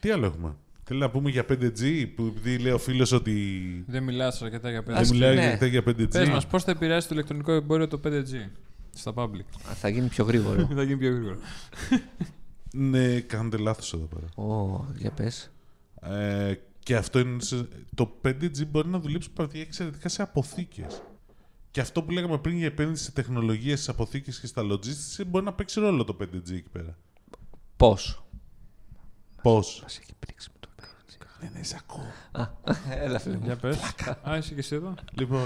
Τι άλλο έχουμε; Θέλει να πούμε για 5G, που επειδή λέει ο φίλος ότι Δεν μιλάς αρκετά για 5G. Ας- δεν μιλάει ναι. αρκετά για 5G. Πες μας, πώς θα επηρεάσει το ηλεκτρονικό εμπόριο το 5G στα public; Α, Θα γίνει πιο γρήγορο. θα γίνει πιο γρήγορα. Ναι, κάνετε λάθος εδώ πέρα. Ω, για πες. Ε, και αυτό είναι. σε- Το 5G μπορεί να δουλέψει πραγματικά εξαιρετικά σε αποθήκες. Και αυτό που λέγαμε πριν για επένδυση σε τεχνολογίες, στι αποθήκες και στα logistics μπορεί να παίξει ρόλο το 5G εκεί πέρα. Πώς; Πώς; Μας έχει πρίξει με το 5G. Ναι, ναι, σε ακούω. Α, έλα φίλε μου. Για πες. Α, είσαι και εσύ εδώ; Λοιπόν,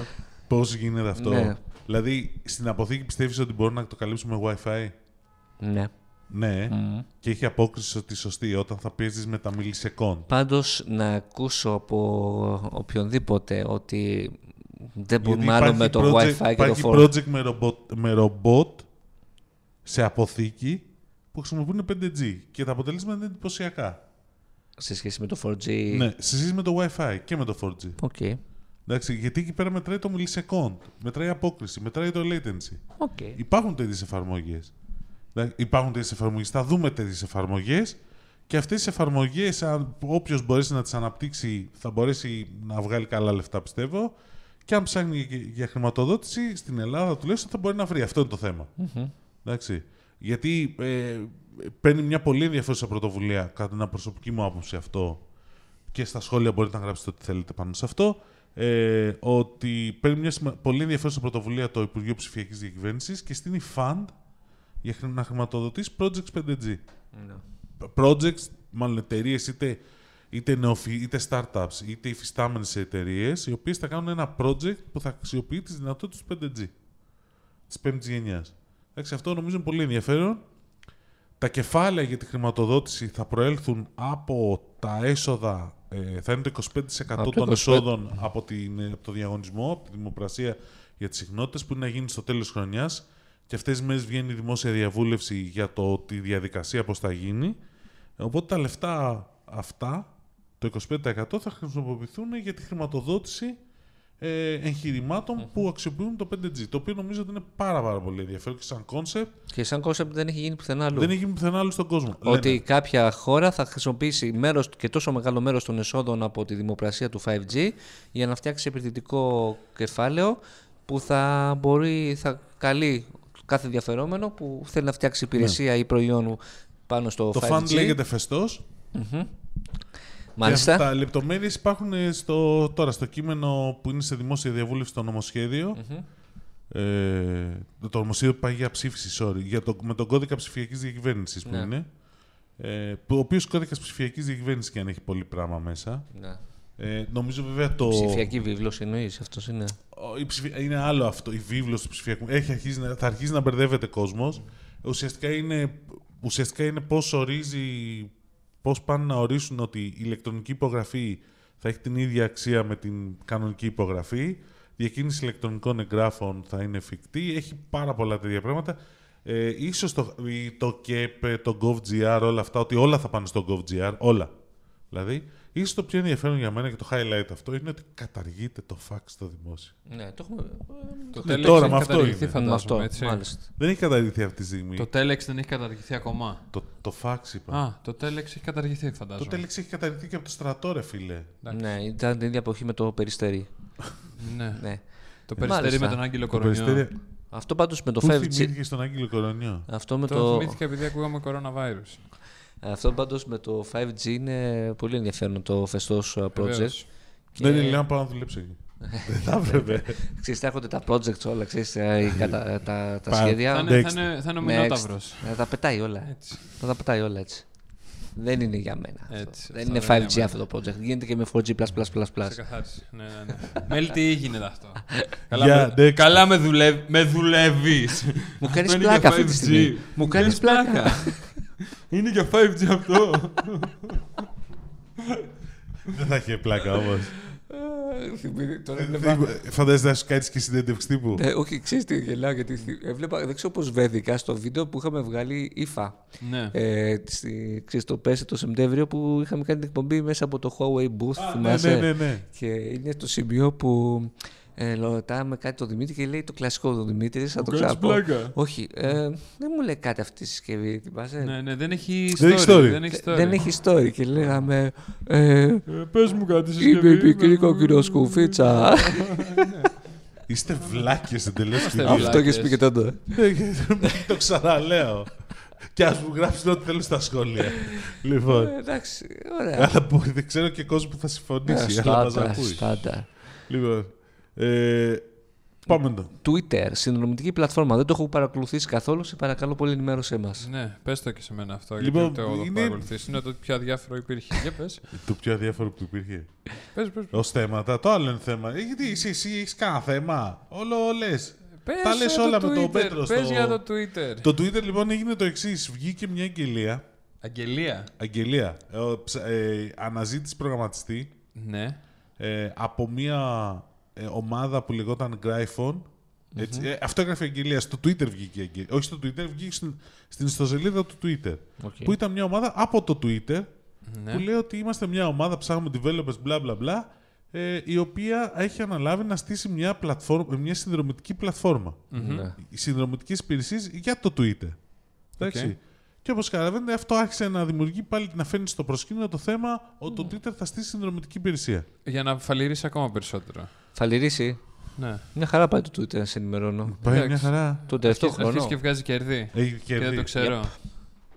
πώς γίνεται αυτό; Ναι. Δηλαδή, στην αποθήκη πιστεύεις ότι μπορεί να το καλύψουμε με WiFi; Ναι. Ναι, Μμμ. και έχει απόκριση ότι σωστή όταν θα πιέζει με τα millisecond. Πάντως να ακούσω από οποιονδήποτε ότι δεν μπορούμε Γιατί άλλο υπάρχει με το project- Wi-Fi και το Υπάρχει 4G. project με ρομπότ, με ρομπότ σε αποθήκη που χρησιμοποιούν 5G και τα αποτελέσματα είναι εντυπωσιακά. Σε σχέση με το 4G. Ναι, σε σχέση με το Wi-Fi και με το 4G. Οκ. Εντάξει, γιατί εκεί πέρα μετράει το millisecond, μετράει απόκριση, μετράει το latency. OK. Υπάρχουν τέτοιες εφαρμογές. Υπάρχουν τέτοιες εφαρμογές. Θα δούμε τέτοιες εφαρμογές και αυτές τις εφαρμογές, όποιος μπορέσει να τις αναπτύξει, θα μπορέσει να βγάλει καλά λεφτά, πιστεύω. Και αν ψάχνει για- για χρηματοδότηση, στην Ελλάδα τουλάχιστον θα μπορεί να βρει. Αυτό είναι το θέμα. Εντάξει. Γιατί ε, παίρνει μια πολύ ενδιαφέρουσα πρωτοβουλία, κατά την προσωπική μου άποψη αυτό, και στα σχόλια μπορείτε να γράψετε ό,τι θέλετε πάνω σε αυτό, ε, ότι παίρνει μια σημα- πολύ ενδιαφέρουσα πρωτοβουλία το Υπουργείο Ψηφιακής Διακυβέρνησης και στείνει fund για χρη- να χρηματοδοτήσει projects 5G. Ναι. Projects, μάλλον εταιρείες είτε, είτε, νεοφυ, είτε startups, είτε υφιστάμενες εταιρείες, οι οποίες θα κάνουν ένα project που θα αξιοποιεί τις δυνατότητες του 5G. Της 5η γενιάς. Εντάξει, αυτό νομίζω είναι πολύ ενδιαφέρον. Τα κεφάλαια για τη χρηματοδότηση θα προέλθουν από τα έσοδα, ε, θα είναι το 25% Από το των 25. εσόδων από, την, από το διαγωνισμό, από τη δημοπρασία για τις συχνότητες που είναι να γίνει στο τέλος χρονιάς και αυτές τις μέρες βγαίνει η δημόσια διαβούλευση για το, τη διαδικασία πώς θα γίνει. Οπότε τα λεφτά αυτά, το 25% θα χρησιμοποιηθούν για τη χρηματοδότηση ε, εγχειρημάτων που αξιοποιούν το 5G. Το οποίο νομίζω ότι είναι πάρα, πάρα πολύ ενδιαφέρον και σαν concept Και σαν concept δεν έχει γίνει πουθενά αλλού. δεν έχει γίνει πουθενά άλλο στον κόσμο. Ότι Λένε. κάποια χώρα θα χρησιμοποιήσει μέρος και τόσο μεγάλο μέρος των εσόδων από τη δημοπρασία του 5G για να φτιάξει επενδυτικό κεφάλαιο που θα μπορεί, θα καλεί κάθε ενδιαφερόμενο που θέλει να φτιάξει υπηρεσία ή προϊόν πάνω στο Το 5G. fund λέγεται φεστός. Μάλιστα. Και τα λεπτομέρειες υπάρχουν στο, τώρα στο κείμενο που είναι σε δημόσια διαβούλευση στο νομοσχεδιο Ε, το νομοσχέδιο που πάει για ψήφιση, sorry, για το, με τον κώδικα ψηφιακής διακυβέρνησης που Ναι. είναι. Ε, που- ο οποίος κώδικας ψηφιακής διακυβέρνησης και αν έχει πολύ πράγμα μέσα. Ναι. Ε, νομίζω βέβαια το. Ψηφιακή βίβλος εννοείς, αυτός είναι. Ο- η ψηφι- Είναι άλλο αυτό. Η βίβλος του ψηφιακού. Έχει αρχίσει να, θα αρχίσει να μπερδεύεται κόσμος. Ουσιαστικά είναι, ουσιαστικά είναι πώς ορίζει. Πώς πάνε να ορίσουν ότι η ηλεκτρονική υπογραφή θα έχει την ίδια αξία με την κανονική υπογραφή. Διακίνηση ηλεκτρονικών εγγράφων θα είναι εφικτή. Έχει πάρα πολλά τέτοια πράγματα. Ε, ίσως το, η- το KEP, το GovGR, όλα αυτά, ότι όλα θα πάνε στο GovGR, όλα. Δηλαδή, ίσως το πιο ενδιαφέρον για μένα και το highlight αυτό είναι ότι καταργείται το fax στο δημόσιο. Ναι, το έχουμε... Το Ναι, Telex τώρα έχει με αυτό καταργηθεί, είναι. με φαντάζομαι, αυτό, έτσι. μάλιστα. Δεν έχει καταργηθεί αυτή τη στιγμή. Το Το, Telex δεν έχει καταργηθεί ακόμα. το, το fax είπα. Α, το Telex έχει καταργηθεί, το φαντάζομαι. Telex έχει καταργηθεί και από το στρατό, ρε φίλε. Εντάξει. Ναι, ήταν την ίδια εποχή με το Περιστέρι. Ναι. Ναι. Το περιστέρι Μάλιστα. με τον Άγγελο Το Κορονιό. περιστέρι. Αυτό πάντως με το Πού 5G... θυμήθηκε στον Άγγελο Κορονιό; Αυτό με Το, το... θυμήθηκα επειδή ακούγαμε coronavirus. Αυτό πάντως με το 5G είναι πολύ ενδιαφέρον το φεστός uh, project. Βεβαίως. Δεν είναι λέω να πάω να δουλέψω εκεί. Δεν θα έπρεπε. Ξέρεις, θα έρχονται τα projects όλα, ξέρεις, ε, οι κατα- τα, τα Πα- σχέδια. Θα είναι, Next. θα είναι, θα είναι ο Next. Μινόταυρος. Θα τα πετάει όλα. Έτσι. Θα τα πετάει όλα έτσι. Δεν είναι για μένα. αυτό. Έτσι, δεν αυτό είναι δεν είναι 5G για αυτό το project. Γίνεται και με 4G. Ξεκαθάρισε. Ναι, ναι, ναι. Μέλη, τι γίνεται αυτό; καλά, Για, με, next. καλά με, δουλεύει, με δουλεύεις. Μου κάνεις Αυτό είναι πλάκα για αυτή τη 5G. στιγμή. Μου κάνεις πλάκα. είναι για 5G αυτό. Δεν θα είχε πλάκα όμως. Ε, Τώρα έβλεπα. Φαντάζεσαι να σου κάνει και συνέντευξη τύπου; Ναι, όχι, ξέρεις τι γελάω, γιατί θυ- έβλεπα, δεν ξέρω πώς βέβαικα στο βίντεο που είχαμε βγάλει ύφα. ναι. Ε, στη, ξέρεις, το πέρσι το Σεπτέμβριο που είχαμε κάνει την εκπομπή μέσα από το Huawei booth, Α, θυμάσαι; ναι, ναι, ναι. Και είναι το σημείο που ε, ρωτάμε κάτι το Δημήτρη και λέει το κλασικό του Δημήτρη. Θα το κάνεις ξαναπώ. πλάκα. Όχι, ε, δεν μου λέει κάτι αυτή η συσκευή. Θυμάσαι. ναι, ναι, δεν έχει Δεν story. έχει story. Δεν έχει story. Δεν έχει story. Και λέγαμε. Ε, Ε, πες μου κάτι Είμαι συσκευή. η πικρή κοκκινόσκουφίτσα. Είστε βλάκες εντελώ. Είμαστε Αυτό βλάκες. και πει και τότε. Το ξαναλέω. Και ας μου γράψουν ό,τι θέλουν στα σχόλια. Λοιπόν. Ε, Εντάξει, ωραία. Αλλά που δεν ξέρω και κόσμο που θα συμφωνήσει. Αλλά μας Στάντα, ακούει. στάντα. Λοιπόν. Ε, Πάμε το. Twitter, συνδρομητική πλατφόρμα. Δεν το έχω παρακολουθήσει καθόλου. Σε παρακαλώ πολύ, ενημέρωσέ μας. Ναι, πες το και σε μένα αυτό. Λοιπόν, γιατί το έχω είναι- παρακολουθήσει. Είναι το πιο αδιάφορο υπήρχε. Για πες. Το πιο αδιάφορο που υπήρχε. πες, πες. Ω θέματα. Το άλλο είναι θέμα. Ε, Γιατί εσύ, εσύ έχεις κανένα θέμα. Όλο λε. Πες Τα λες για όλα το με τον Twitter, Πέτρο Πες στο- για το Twitter. Το Twitter λοιπόν έγινε το εξής. Βγήκε μια αγγελία. Αγγελία; Αγγελία. Ε, ο, ψ- ε, αναζήτηση προγραμματιστή Ναι. ε, από μια ε, ομάδα που λεγόταν Gryphon. Έτσι, ε, αυτό έγραφε η αγγελία. Στο Twitter βγήκε η αγγελία. Όχι στο Twitter, βγήκε στην, στην ιστοσελίδα του Twitter. Okay. Που ήταν μια ομάδα από το Twitter ναι. που λέει ότι είμαστε μια ομάδα, ψάχνουμε developers, μπλα μπλα μπλα, ε, η οποία έχει αναλάβει να στήσει μια, πλατφόρμα, μια συνδρομητική πλατφόρμα. Ναι. Οι συνδρομητικές υπηρεσίες για το Twitter. Εντάξει. Οκ. Και όπως καταλαβαίνετε, αυτό άρχισε να δημιουργεί πάλι να φέρνει στο προσκήνιο το θέμα ότι το Twitter θα στήσει συνδρομητική υπηρεσία. Για να φαλυρίσει ακόμα περισσότερο. Θα λυρίσει. Ναι. Μια χαρά πάει το Twitter, να σε ενημερώνω. Πάει Εντάξει. μια χαρά. Τον τελευταίο Αρχίζει χρόνο. και βγάζει κερδί. Έχει Και δεν κερδίσει. το ξέρω.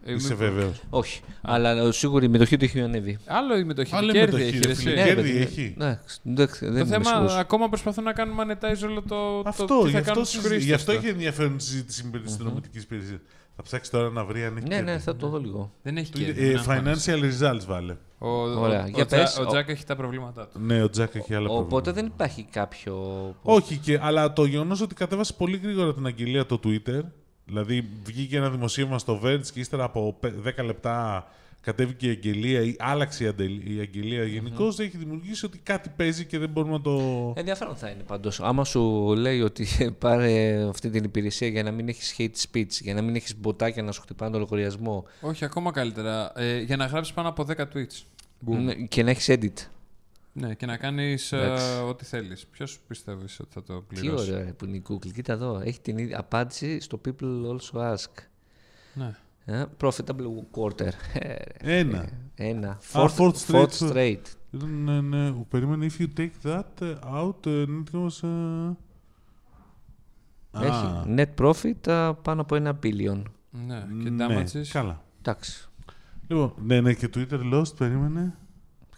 Ε, Είσαι μήπως- βέβαιος. Όχι. Αλλά σίγουρα η μετοχή του έχει ανέβει. Άλλο η μετοχή. Άλλη κέρδη μετοχή, έχει. ρε ρε, φίλε. εσύ. Ναι, κέρδη παιδί, έχει. Ναι, εντάξει, δεν Το είμαι θέμα, σίγουρος. ακόμα προσπαθούν να κάνουν monetize όλο το, το Αυτό, τι γι' θα αυτό, κάνουν στους συζη- χρήστες. γι' αυτό του. έχει ενδιαφέρον τη συζήτηση με τη συνδρομητική υπηρεσία. Θα ψάξει τώρα να βρει αν έχει Ναι, κέρδη. ναι, θα το δω λίγο. Δεν έχει Του- κέρδη. ε, μην αγχώνεσαι. financial results βάλε. Ο, ο, Ωραία, ο, για ο, Τζα- πες. ο Ο- Τζακ έχει τα προβλήματά του. Ναι, ο Τζακ έχει άλλα Οπότε προβλήματα. δεν υπάρχει κάποιο. Όχι, και, αλλά το γεγονός ότι κατέβασε πολύ γρήγορα την αγγελία το Twitter. Δηλαδή βγήκε ένα δημοσίευμα στο Verge και ύστερα από πε- 10 λεπτά κατέβηκε η αγγελία ή άλλαξε η αντε- η αγγελία γενικώς, έχει δημιουργήσει ότι κάτι παίζει και δεν μπορούμε να το. Ενδιαφέρον θα είναι πάντως. Άμα σου λέει ότι πάρε αυτή την υπηρεσία για να μην έχεις hate speech, για να μην έχεις μποτάκια να σου χτυπάνε το λογαριασμό Όχι, ακόμα καλύτερα. Ε, για να γράψεις πάνω από 10 tweets. Boom. ναι, και να έχεις edit. Ναι, και να κάνεις Εντάξει. ό,τι θέλεις. Ποιος πιστεύεις ότι θα το Τι πληρώσει; ωραίο ρε, που είναι η Google. Κοίτα εδώ. Έχει την ίδια απάντηση στο People also ask. Ναι. Ε, profitable quarter. Ε, ρε, Ένα. Ένα. Α, Fourth, fourth straight. fourth straight. Ναι, ναι, περίμενε. If you take that uh, out, uh, net goes, uh... Α, Έχει net profit α, πάνω από ένα billion. ναι. Και ναι, damages. Καλά. Εντάξει. Λοιπόν, ναι, ναι, και Twitter lost, περίμενε.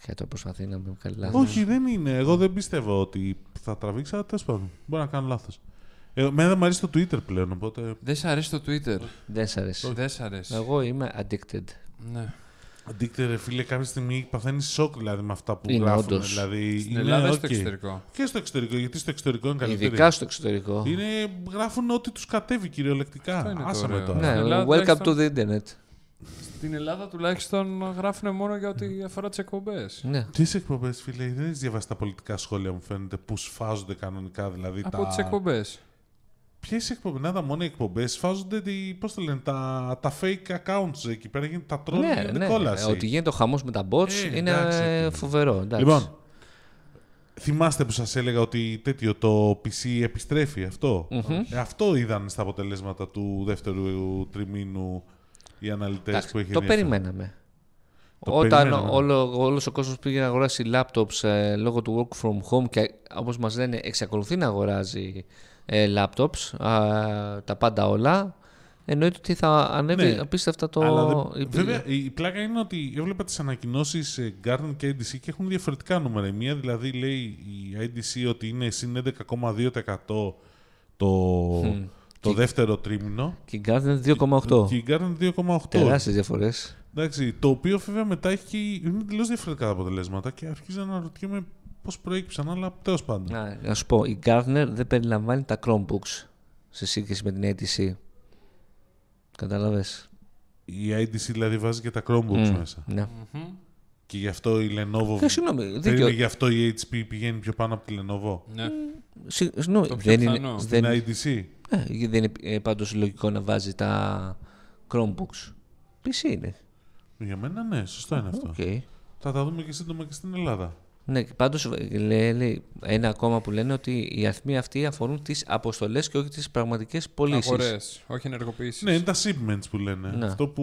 Ποια το προσπαθεί να με κάνει λάθος. Όχι, δεν είναι. Εγώ δεν πιστεύω ότι θα τραβήξει, αλλά τέλος πάντων. Μπορεί να κάνω λάθος. Ε, εμένα δεν μου αρέσει το Twitter πλέον, οπότε. Δεν σ' αρέσει το Twitter. Δεν σ' αρέσει. Δεν σ' αρέσει. Εγώ είμαι addicted. Ναι. Αντίκτε, ρε φίλε, κάποια στιγμή παθαίνει σοκ δηλαδή, με αυτά που Είναι, γράφουν. όντως. Δηλαδή, Στην είναι Ελλάδα ή στο ok. εξωτερικό; Και στο εξωτερικό, γιατί στο εξωτερικό είναι καλύτερο. Ειδικά στο εξωτερικό. Είναι, γράφουν ό,τι τους κατέβει κυριολεκτικά. Αυτό είναι το Άσε με ωραίο. τώρα. Ναι, Στην Ελλάδα welcome to τουλάχιστον- the internet. Στην Ελλάδα τουλάχιστον γράφουν μόνο για ό,τι αφορά τις εκπομπές. Ναι. Τι εκπομπές, φίλε, δεν έχεις διαβάσει τα πολιτικά σχόλια, μου φαίνεται, που σφάζονται κανονικά. Δηλαδή, Από τα... τις εκπομπές. Ποιες εκπομπέ, να τα μόνο οι εκπομπές, σφάζονται πώς το λένε, τα, τα fake accounts εκεί πέρα, γίνεται τα troll Ναι, γίνεται ναι, κόλαση. Ότι γίνεται ο χαμός με τα bots Ε, είναι εντάξει. ε, φοβερό. Εντάξει. Λοιπόν, θυμάστε που σας έλεγα ότι τέτοιο το PC επιστρέφει αυτό; Μμμ. Ε, αυτό είδαν στα αποτελέσματα του δεύτερου τριμήνου οι αναλυτές Εντάξει, που έχει το ενδιαφέρον. περιμέναμε. Το Όταν περιμέναμε. όλο, όλος ο κόσμος πήγε να αγοράσει laptops ε, λόγω του work from home και όπως μας λένε εξακολουθεί να αγοράζει ε, laptops, α, τα πάντα όλα, εννοείται ότι θα ανέβει Ναι, απίστευτα το... Αλλά δεν- η- βέβαια, η η πλάκα είναι ότι έβλεπα τις ανακοινώσεις ε, Gartner και IDC και έχουν διαφορετικά νούμερα. Η μία δηλαδή λέει η IDC ότι είναι συν 11,2% το, το δεύτερο τρίμηνο Και η Gartner 2,8. και η Gartner 2,8%. Τεράστιες διαφορές. Εντάξει, το οποίο βέβαια μετά έχει είναι τελείω διαφορετικά τα αποτελέσματα και αρχίζω να αναρωτιέμαι πώς προέκυψαν, αλλά τέλος πάντων. Να, να σου πω, η Gartner δεν περιλαμβάνει τα Chromebooks σε σύγκριση με την ATC. Κατάλαβες. Η IDC δηλαδή βάζει και τα Chromebooks Μμ, μέσα. Ναι. Και γι' αυτό η Lenovo. Και συγγνώμη, δεν δίκιο. είναι γι' αυτό η HP πηγαίνει πιο πάνω από τη Lenovo; Ναι. Συ- συγγνώμη, Το πιο δεν είναι, πιθανό. Στην δεν, IDC. ε, δεν είναι ε, πάντως λογικό να βάζει τα Chromebooks. PC είναι. Για μένα ναι, σωστό είναι αυτό. Οκ. Θα τα δούμε και σύντομα και στην Ελλάδα. Ναι, και πάντως ε, λέει, λέει ένα ακόμα που λένε ότι οι αριθμοί αυτοί αφορούν τις αποστολές και όχι τις πραγματικές πωλήσεις. Αγορές, όχι ενεργοποιήσεις. Ναι, είναι τα shipments που λένε. Ναι. Αυτό που,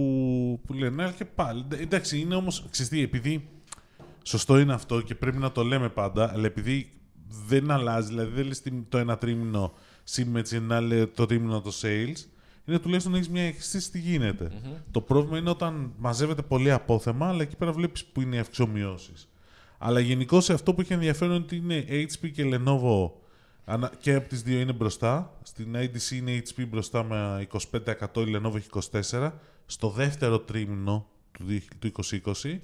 που λένε. Αλλά και πάλι. Εντα- Εντάξει, είναι όμως. Ξυστή, επειδή σωστό είναι αυτό και πρέπει να το λέμε πάντα, αλλά επειδή δεν αλλάζει, δηλαδή δεν λες τι- το ένα τρίμηνο shipments, ένα άλλο το τρίμηνο το sales, είναι τουλάχιστον να έχεις μια αίσθηση τι γίνεται. Το πρόβλημα είναι όταν μαζεύεται πολύ απόθεμα, αλλά εκεί πέρα βλέπεις που είναι οι αυξομοιώσεις. Αλλά γενικώ αυτό που έχει ενδιαφέρον είναι ότι είναι HP και Lenovo ανα- και από τις δύο είναι μπροστά. Στην IDC είναι HP μπροστά με 25%, η Lenovo έχει 24%. Στο δεύτερο τρίμηνο του δι- του 2020.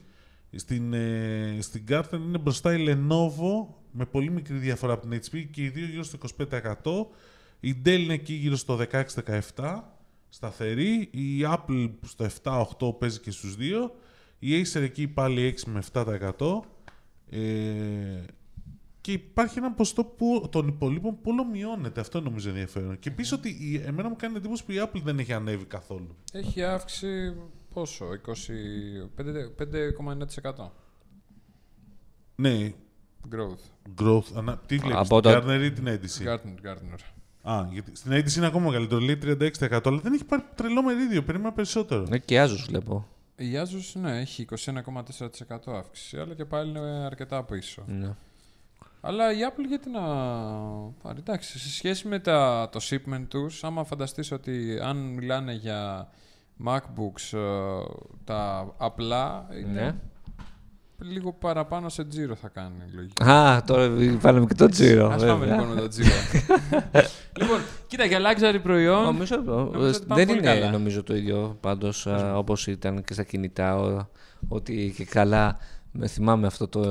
Στην, ε, στην Gartner είναι μπροστά η Lenovo με πολύ μικρή διαφορά από την HP και οι δύο γύρω στο 25%. Η Dell είναι εκεί γύρω στο 16-17%. Σταθερή. Η Apple στο 7-8 παίζει και στους δύο. Η Acer εκεί πάλι 6 με 7%. Ε, και υπάρχει ένα ποσοστό που των υπολείπων που όλο μειώνεται. Αυτό νομίζω ενδιαφέρον. Και επίσης ότι η, εμένα μου κάνει εντύπωση που η Apple δεν έχει ανέβει καθόλου. Έχει αύξηση πόσο, 20, 5,9% Ναι, growth. growth. Ανα, τι βλέπεις, Από την τα- Gartner ή την ADC. Gardner, Gardner. Α, γιατί στην ADC είναι ακόμα μεγαλύτερο, λέει 36%, αλλά δεν έχει πάρει τρελό μερίδιο, περίμενα περισσότερο. Ναι, και Asus βλέπω. Η Asus, ναι, έχει 21,4% αύξηση, αλλά και πάλι είναι αρκετά πίσω. Ναι. Αλλά η Apple γιατί να πάρει; Εντάξει, σε σχέση με τα, το shipment τους, άμα φανταστείς ότι αν μιλάνε για MacBooks ε, τα απλά, είναι Ναι. Λίγο παραπάνω σε τζίρο θα κάνει λογικά. Α, τώρα βάλαμε και το τζίρο. Ας πάμε βέβαια. λοιπόν με το τζίρο. λοιπόν, κοίτα, για luxury προϊόν, Νομίζω, Νομίζω ότι πάμε δεν πολύ είναι καλά. νομίζω το ίδιο πάντως α, όπως ήταν και στα κινητά ο- ότι και καλά με θυμάμαι αυτό το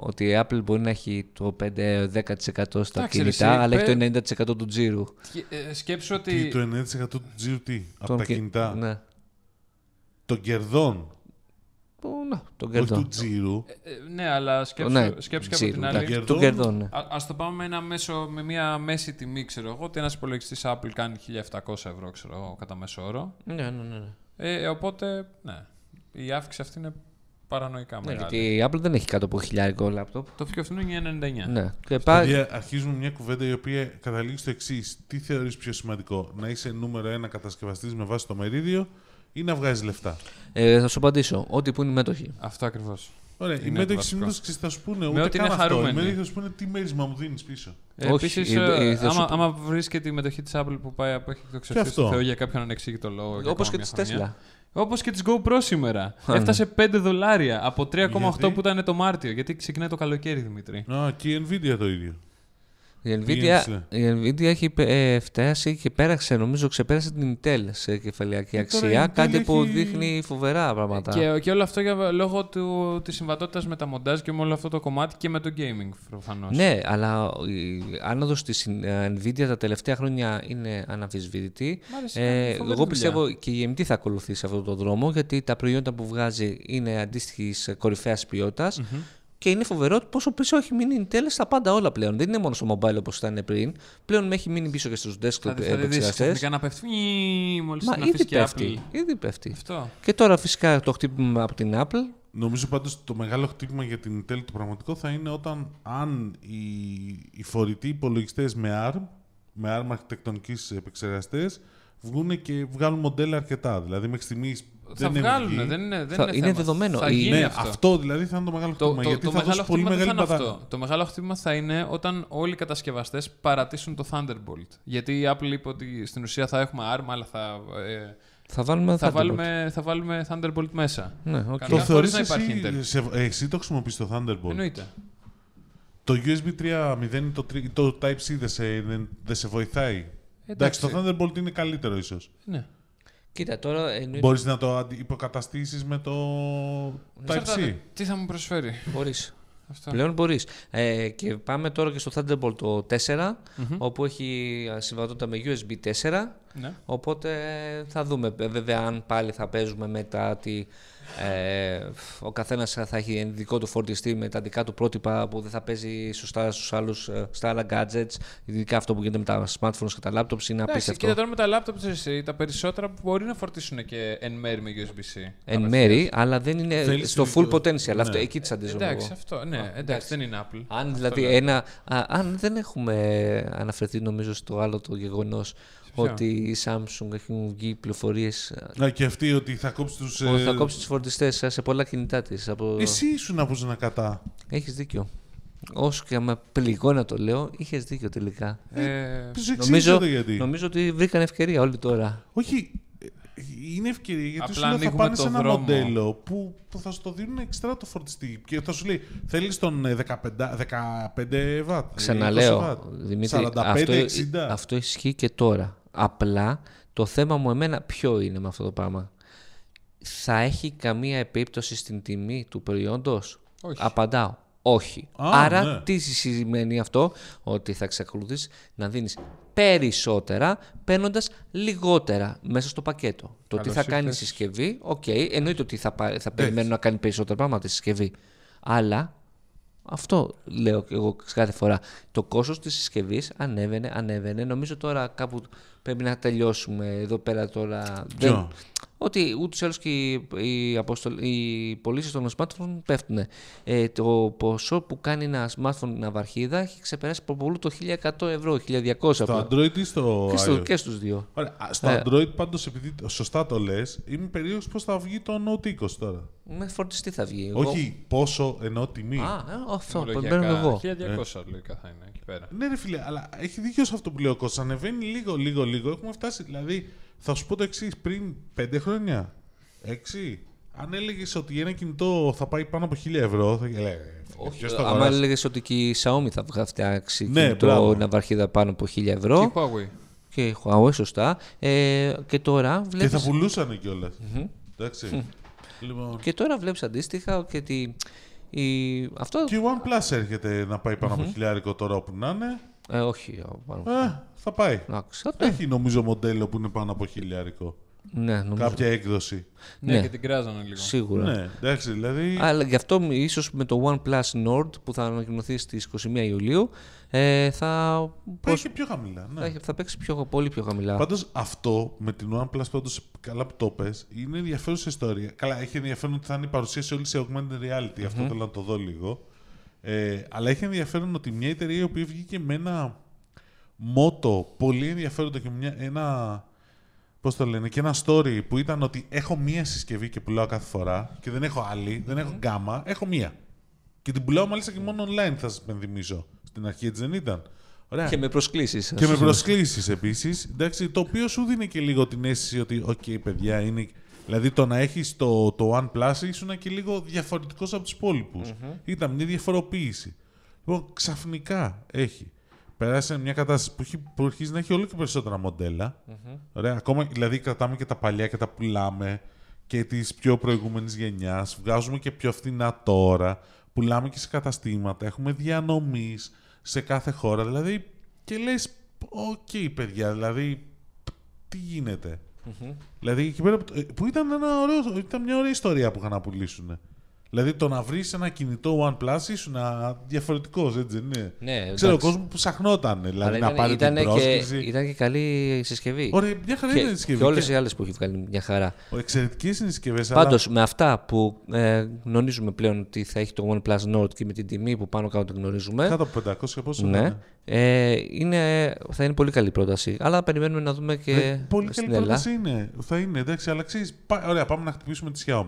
ότι η Apple μπορεί να έχει το 5-10% στα Εντάξει, ρε, κινητά εσύ, αλλά έχει πε- το 90% του τζίρου. ε, σκέψου Τι, ότι... το 9% του τζίρου τι, από Των τα κι- κινητά, Ναι. των κερδών, Που, ναι, τον όχι του κερδών. τζίρου. Ε, ε, ναι, αλλά σκέψου, Ναι, σκέψου και από τζίρου, την εντάξει, άλλη... Κερδών. Τον κερδών, ναι. Α ας το πάμε με, ένα μέσο, με μια μέση τιμή, ξέρω εγώ, ότι ένας υπολογιστής Apple κάνει 1.700 ευρώ, ξέρω εγώ, κατά μέσο όρο. Ναι, ναι, ναι. ναι. Ε, οπότε, ναι, η αύξηση αυτή είναι παρανοϊκά Ναι, μεγάλη. γιατί η Apple δεν έχει κάτω από χιλιάρικο λάπτοπ. Το πιο φθηνό είναι 999. Ναι. Και πάει... Δηλαδή, αρχίζουμε μια κουβέντα η οποία καταλήγει στο εξής. Τι θεωρείς πιο σημαντικό, να είσαι νούμερο ένα κατασκευαστής με βάση το μερίδιο ή να βγάζεις λεφτά; Ε, θα σου απαντήσω. Ό,τι που είναι μέτοχοι. Αυτό ακριβώς. Ωραία, οι Είναι μέτοχοι βασικό. συνήθως θα σου πούνε Με ούτε ότι καν είναι αυτό. Οι χαρούμενοι. μέτοχοι θα σου πούνε τι μέρισμα μου δίνεις πίσω. Ε, Όχι, Επίσης, η- ε, η- θα άμα, σου- άμα βρίσκεται η μετοχή της Apple που πάει από έχει εκτοξευθεί Και αυτό. στο Θεό για κάποιον ανεξήγητο λόγο. για Όπως ακόμα και μια της χρονιά. Tesla. Όπως και της GoPro σήμερα. ναι. Έφτασε 5 δολάρια από 3,8 Γιατί; που ήταν το Μάρτιο. Γιατί ξεκινάει το καλοκαίρι, Δημήτρη. Α, και η Nvidia το ίδιο. Η Nvidia, Πήγαινε, η Nvidia έχει ε, φτάσει και πέραξε, νομίζω, ξεπέρασε την Intel σε κεφαλαιακή Ε, τώρα η αξία. Intel Κάτι που έχει- δείχνει φοβερά πράγματα. Και, και όλο αυτό για, λόγω του, της συμβατότητας με τα μοντάζ και με όλο αυτό το κομμάτι και με το gaming προφανώς. Ναι, αλλά η άνοδος της ε, Nvidia τα τελευταία χρόνια είναι αναμφισβήτητη. Μ' άρεσε, Ε, κάνει φοβερή εγώ δουλειά. πιστεύω και η AMD θα ακολουθήσει αυτόν τον δρόμο γιατί τα προϊόντα που βγάζει είναι αντίστοιχη κορυφαίας ποιότητας Και είναι φοβερό πόσο πίσω έχει μείνει η Intel στα πάντα όλα πλέον. Δεν είναι μόνο στο mobile όπως ήταν πριν. Πλέον με έχει μείνει πίσω και στους Θα, desktop θα τη δεις επεξεργαστές. ξαφνικά να πέφτει μόλις Μα την ήδη αφήσει και πέφτει. Apple. Ήδη πέφτει. Αυτό. Και τώρα φυσικά το χτύπημα από την Apple. Νομίζω πάντως το μεγάλο χτύπημα για την Intel το πραγματικό θα είναι όταν αν οι, οι φορητοί υπολογιστές με ARM, με ARM αρχιτεκτονικής επεξεργαστές, βγουν και βγάλουν μοντέλα αρκετά. Δηλαδή μέχρι στιγμής Θα δεν βγάλουν, βγει. δεν είναι, δεν Θα- είναι, είναι θέμα. δεδομένο. Θα Η- γίνει Ναι, αυτό. αυτό. δηλαδή θα είναι το μεγάλο Το, χτύπημα. το, γιατί το θα μεγάλο δώσει πολύ χτύπημα δεν μεγάλη θα είναι πατάτα. αυτό. Το μεγάλο χτύπημα θα είναι όταν όλοι οι κατασκευαστές παρατήσουν το Thunderbolt. Γιατί η Apple είπε ότι στην ουσία θα έχουμε ARM, αλλά θα, ε, Θα βάλουμε. θα, Thunderbolt. βάλουμε, θα βάλουμε Thunderbolt μέσα. Ναι, οκ. Καλά. Το χωρίς θεωρείς να υπάρχει εσύ, Intel. σε, ε, εσύ το χρησιμοποιείς το Thunderbolt; Εννοείται. Το USB 3.0 ή το, τρι- το Type-C δεν σε, δεν, δεν σε βοηθάει; Εντάξει, το Thunderbolt είναι καλύτερο ίσως. Ναι. Κοίτα, τώρα εννοείται. Μπορείς να το αντι- υποκαταστήσεις με το Type-C. Εξαρτάται Τι θα μου προσφέρει; Μπορείς. Αυτό. Πλέον μπορείς. Ε, και πάμε τώρα και στο Thunderbolt το 4, όπου έχει ε, συμβατότητα με USB 4. Ναι. Οπότε θα δούμε ε, βέβαια αν πάλι θα παίζουμε μετά ότι ε, ο καθένας θα έχει δικό του φορτιστή με τα δικά του πρότυπα που δεν θα παίζει σωστά στους άλλους, ε, στα άλλα gadgets. Ειδικά αυτό που γίνεται με τα smartphones και τα laptops είναι Εντάξει, απίστευτο. κοίτα τώρα με τα laptops εσύ, τα περισσότερα που μπορεί να φορτίσουν και εν μέρη με USB-C. Εν μέρη, αλλά δεν είναι Θέλεις στο ειδικό- full potential. Ναι. Αυτό, εκεί τις αντίζομαι Εντάξει, εγώ. αυτό. Ναι, εντάξει, δεν είναι Apple. Αν Αυτό δηλαδή λέω. ένα. Α, αν δεν έχουμε αναφερθεί νομίζω στο άλλο το γεγονός ποιο; Ότι η Samsung έχουν βγει πληροφορίες Να και αυτή ότι θα κόψει τους... ότι ε, θα κόψει τους φορτιστές σε πολλά κινητά της. Από... Εσύ ήσουν να πούς να κατά. Έχεις δίκιο. Όσο και με πληγώ να το λέω, είχες δίκιο τελικά. Ε, Σου εξήγησα Νομίζω, το γιατί. νομίζω ότι βρήκαν ευκαιρία όλοι τώρα. Όχι, ε, είναι ευκαιρία γιατί Απλά σου λέει θα ανοίγουμε πάνε το σε ένα δρόμο. μοντέλο που, που θα σου το δίνουν εξτρά το φορτιστή και θα σου λέει θέλεις τον ε, 15, 15 watt, ε, 20 Ξαναλέω, watt, Δημήτρη, 45, αυτό, 60. αυτό ισχύει και τώρα. Απλά το θέμα μου εμένα ποιο είναι με αυτό το πράγμα. Θα έχει καμία επίπτωση στην τιμή του προϊόντος; Όχι. Απαντάω. Όχι. Α, Άρα ναι. τι σημαίνει αυτό, ότι θα εξακολουθείς να δίνεις περισσότερα παίρνοντας λιγότερα μέσα στο πακέτο. Το τι Καλώς θα κάνει η ήρθες. συσκευή, οκ, εννοείται ότι θα, πά- θα περιμένω να κάνει περισσότερα πράγματα η συσκευή. Αλλά αυτό λέω και εγώ κάθε φορά. Το κόστος της συσκευής ανέβαινε, ανέβαινε. Νομίζω τώρα κάπου πρέπει να τελειώσουμε εδώ πέρα τώρα. Ποιο; Ότι ούτως ή άλλως και οι, οι, αποστολ- οι πωλήσεις των smartphone πέφτουν. Ε, το ποσό που κάνει ένα smartphone ναυαρχίδα έχει ξεπεράσει από πολύ το 1100 ευρώ, 1200 Στο απλά. Android ή στο Και, στο, iOS; και στους δύο. Ωραία, α, στο Ε. Android πάντως επειδή σωστά το λες, είμαι περίεργος πώς θα βγει το Note 20 τώρα. Με φορτιστή θα βγει. Εγώ- Όχι πόσο εννοώ τιμή. Α, ε, αυτό. Τιμολογιακά, Περιμένω εγώ. 1200 λογικά θα είναι εκεί πέρα. Ναι, ρε φίλε, αλλά έχει δίκιο σε αυτό που λέει ο Κώστας. Ανεβαίνει λίγο, λίγο, λίγο. Έχουμε φτάσει. Δηλαδή, θα σου πω το εξής. Πριν πέντε χρόνια, έξι, αν έλεγες ότι ένα κινητό θα πάει πάνω από 1000 ευρώ, θα έλεγες. Όχι, ποιος το άμα αγοράσει; έλεγες ότι και η Xiaomi θα βγα- φτιάξει Ναι, το μπράβο. ναυαρχίδα πάνω από 1000 Και ευρώ. η Huawei. Και η Huawei, σωστά. Ε, και τώρα Και βλέπεις... θα πουλούσαν κιόλα. Εντάξει. Λοιπόν. Και τώρα βλέπεις αντίστοιχα ότι η... αυτό... Και η OnePlus έρχεται να πάει πάνω από χιλιάρικο τώρα όπου να είναι. Ε, όχι. πάνω. Ε, θα πάει. Εντάξει, αυτό- Έχει νομίζω μοντέλο που είναι πάνω από χιλιάρικο. Ναι, νομίζω. Κάποια έκδοση. Ναι, Ναι. και την κράζανε λίγο. Σίγουρα. Ναι, εντάξει, δηλαδή. Αλλά γι' αυτό ίσως με το OnePlus Nord που θα ανακοινωθεί στις 21 Ιουλίου ε, θα, Πάει πώς- και πιο χαμηλά. Ναι. θα, θα παίξει πιο, πολύ πιο χαμηλά. Πάντως αυτό με την OnePlus, πάντως, καλά που το πες, είναι ενδιαφέρουσα ιστορία. Καλά, έχει ενδιαφέρον ότι θα είναι η παρουσίαση όλης σε augmented reality. Αυτό θέλω να το δω λίγο. Ε, αλλά έχει ενδιαφέρον ότι μια εταιρεία η οποία βγήκε με ένα μότο πολύ ενδιαφέρον και μια, ένα. Πώς το λένε, και ένα story που ήταν ότι έχω μία συσκευή και πουλάω κάθε φορά και δεν έχω άλλη, δεν έχω γκάμα, έχω μία. Και την πουλάω μάλιστα και μόνο online, θα σας υπενθυμίσω. Στην αρχή έτσι δεν ήταν. Ωραία. Και με προσκλήσεις. Και με προσκλήσεις επίσης. Το οποίο σου δίνει και λίγο την αίσθηση ότι, οκ, παιδιά, είναι. Δηλαδή το να έχεις το, το OnePlus ήσουν και λίγο διαφορετικός από τους υπόλοιπους Ήταν μια διαφοροποίηση. Λοιπόν, ξαφνικά έχει περάσει σε μια κατάσταση που, έχει, που αρχίζει να έχει όλο και περισσότερα μοντέλα. Ωραία, ακόμα, δηλαδή κρατάμε και τα παλιά και τα πουλάμε και τις πιο προηγούμενης γενιάς. Βγάζουμε και πιο φθηνά τώρα. Πουλάμε και σε καταστήματα. Έχουμε διανομείς σε κάθε χώρα. Δηλαδή, και λες, οκ παιδιά, δηλαδή, τι γίνεται. Δηλαδή, εκεί πέρα που- που ήταν, ένα ωραίο, ήταν μια ωραία ιστορία που είχαν να πουλήσουν. Δηλαδή, το να βρεις ένα κινητό OnePlus ήσουν διαφορετικός, έτσι δεν είναι; Ναι, Ξέρω, ο εντάξει. κόσμος που ψαχνόταν δηλαδή, Αλλά να ήταν, πάρει ήταν την και, πρόσκληση. ήταν και καλή η συσκευή. Ωραία, μια χαρά και, είναι η συσκευή. και όλες οι άλλες που έχει βγάλει μια χαρά. Εξαιρετικές είναι οι συσκευές. Πάντως, με αυτά που ε, γνωρίζουμε πλέον ότι θα έχει το OnePlus Nord και με την τιμή που πάνω κάτω το γνωρίζουμε, Κάτω από 500 πόσο ναι, είναι; ε, είναι, θα είναι πολύ καλή πρόταση. Αλλά περιμένουμε να δούμε και Ε, πολύ καλή στην Ελλάδα. πρόταση είναι. Θα είναι, εντάξει, αλλά ξέρεις. Ωραία, πάμε να χτυπήσουμε τη Xiaomi.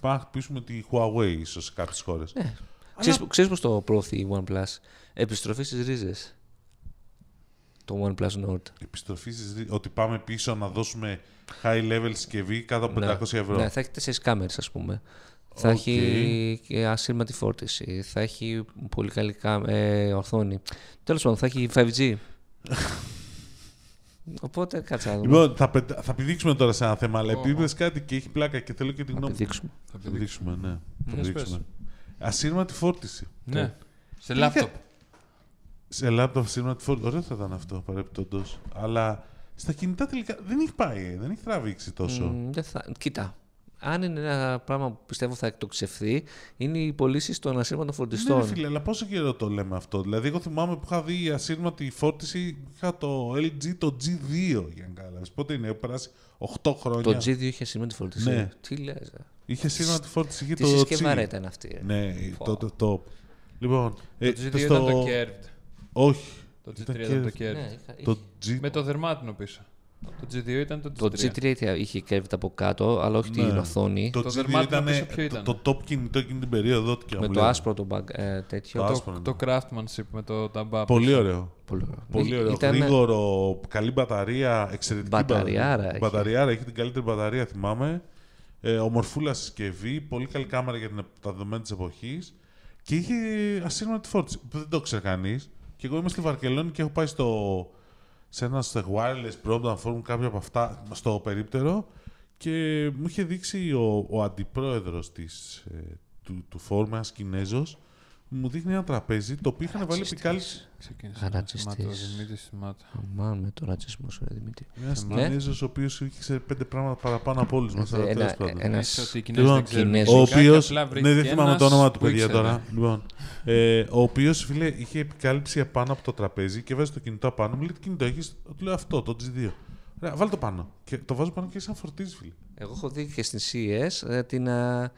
Πάμε να χτυπήσουμε τη Huawei ίσως σε κάποιες χώρες. Ναι. Ξέρεις, ξέρεις πώς το προωθεί η OnePlus; Επιστροφή στις ρίζες. Το OnePlus Nord. Επιστροφή στις ρί- ότι πάμε πίσω να δώσουμε high level συσκευή κάτω από 500 ευρώ. Ναι, θα έχει τέσσερις κάμερες ας πούμε. Θα Οκ. έχει και ασύρματη φόρτιση. Θα έχει πολύ καλή κά- ε, οθόνη. Τέλος πάντων, θα έχει 5G. Οπότε κάτσε να δούμε. Λοιπόν, θα, πεντα- θα πηδήξουμε τώρα σε ένα θέμα, αλλά Ω. επειδή είπες κάτι και έχει πλάκα και θέλω και την Να γνώμη. πηδήξουμε. Θα Θα πηδήξουμε, ναι. Θα Ναι, πηδήξουμε. Ασύρματη φόρτιση. Ναι. Σε Τι λάπτοπ. Σε λάπτοπ ασύρματη φόρτιση. Ωραίο θα ήταν αυτό παρεπιπτόντω. Αλλά στα κινητά τελικά δεν έχει πάει, ε, δεν έχει τραβήξει τόσο. Μ, δεν θα... Κοίτα, αν είναι ένα πράγμα που πιστεύω θα εκτοξευθεί, είναι οι πωλήσεις των ασύρματων Ναι, φορτιστών. ρε φίλε, αλλά πόσο καιρό το λέμε αυτό; Δηλαδή, εγώ θυμάμαι που είχα δει ασύρματη φόρτιση, είχα το LG το G2 για να καταλάβει. Πότε είναι, έχω περάσει 8 χρόνια. το G2 είχε ασύρματη φορτιστή. Ναι. Τι λες. ε; Είχε ασύρματη φόρτιση, είχε Τι το συσκευάρα G. ήταν αυτή. ε; Ναι, Φω. το, το, το, Λοιπόν, ε, Το G2 στο- ήταν το curved. Όχι. Το Ήταν G3 ήταν το curved. curved. Ναι, είχα- Το G. Με το δερμάτινο πίσω. Το G2 ήταν το Το G3. G3 είχε curved από κάτω, αλλά όχι Ναι. την οθόνη. Το, Το G2 δερμάτινο ήταν πίσω ποιο το, ήταν; το top κινητό εκείνη την περίοδο. ό,τι και να με μου το λένε. άσπρο το bag, ε, τέτοιο. Το Το, άσπρο είναι. το craftsmanship με το ταμπά. Πολύ πίσω. ωραίο. Πολύ ωραίο. Πολύ ωραίο. Ήταν- Γρήγορο, καλή μπαταρία, εξαιρετική Μπαταριάρα έχει. Μπαταριάρα, έχει την καλύτερη μπαταρία, θυμάμαι. Ε, ομορφούλα συσκευή, πολύ καλή κάμερα για την, τα δεδομένα της εποχής. Και είχε ασύρματη φόρτιση. Που δεν το ήξερε κανείς. Και εγώ είμαι στη Βαρκελόνη και έχω πάει στο, σε ένα στο wireless broadband forum, κάποιο από αυτά, στο περίπτερο. Και μου είχε δείξει ο, ο αντιπρόεδρος της, ε, του, του φόρουμ, ένας Κινέζος, μου δείχνει ένα τραπέζι το οποίο είχαν βάλει επικάλυψη. Ξεκίνησε. Α, να ρατσιστής. θυμάται ο Δημήτρης θυμάται. Αμάν με το ρατσισμό σου, ρε Δημήτρη. Ένας Ναι. Κινέζος ο οποίος ήξερε πέντε πράγματα παραπάνω από όλους μας. Ένα, Λες ένας, ότι οι Κινέζοι Λοιπόν, δεν ξέρουν Κινέζος. Ο ελληνικά και οποίο. απλά Ναι, βρέθηκε δεν θυμάμαι ένας το όνομα του που παιδιά ήξερε. τώρα. Λοιπόν, ε, ο οποίος φίλε είχε επικάλυψη επάνω από το τραπέζι και βάζει το κινητό απάνω. Μου λέει τι κινητό έχεις; Του λέω αυτό, το G2. Ωραία, βάλει το πάνω. Και το βάζω πάνω και σαν φορτίζει, φίλε. Εγώ έχω δει και στην CES ε, την ε, ε,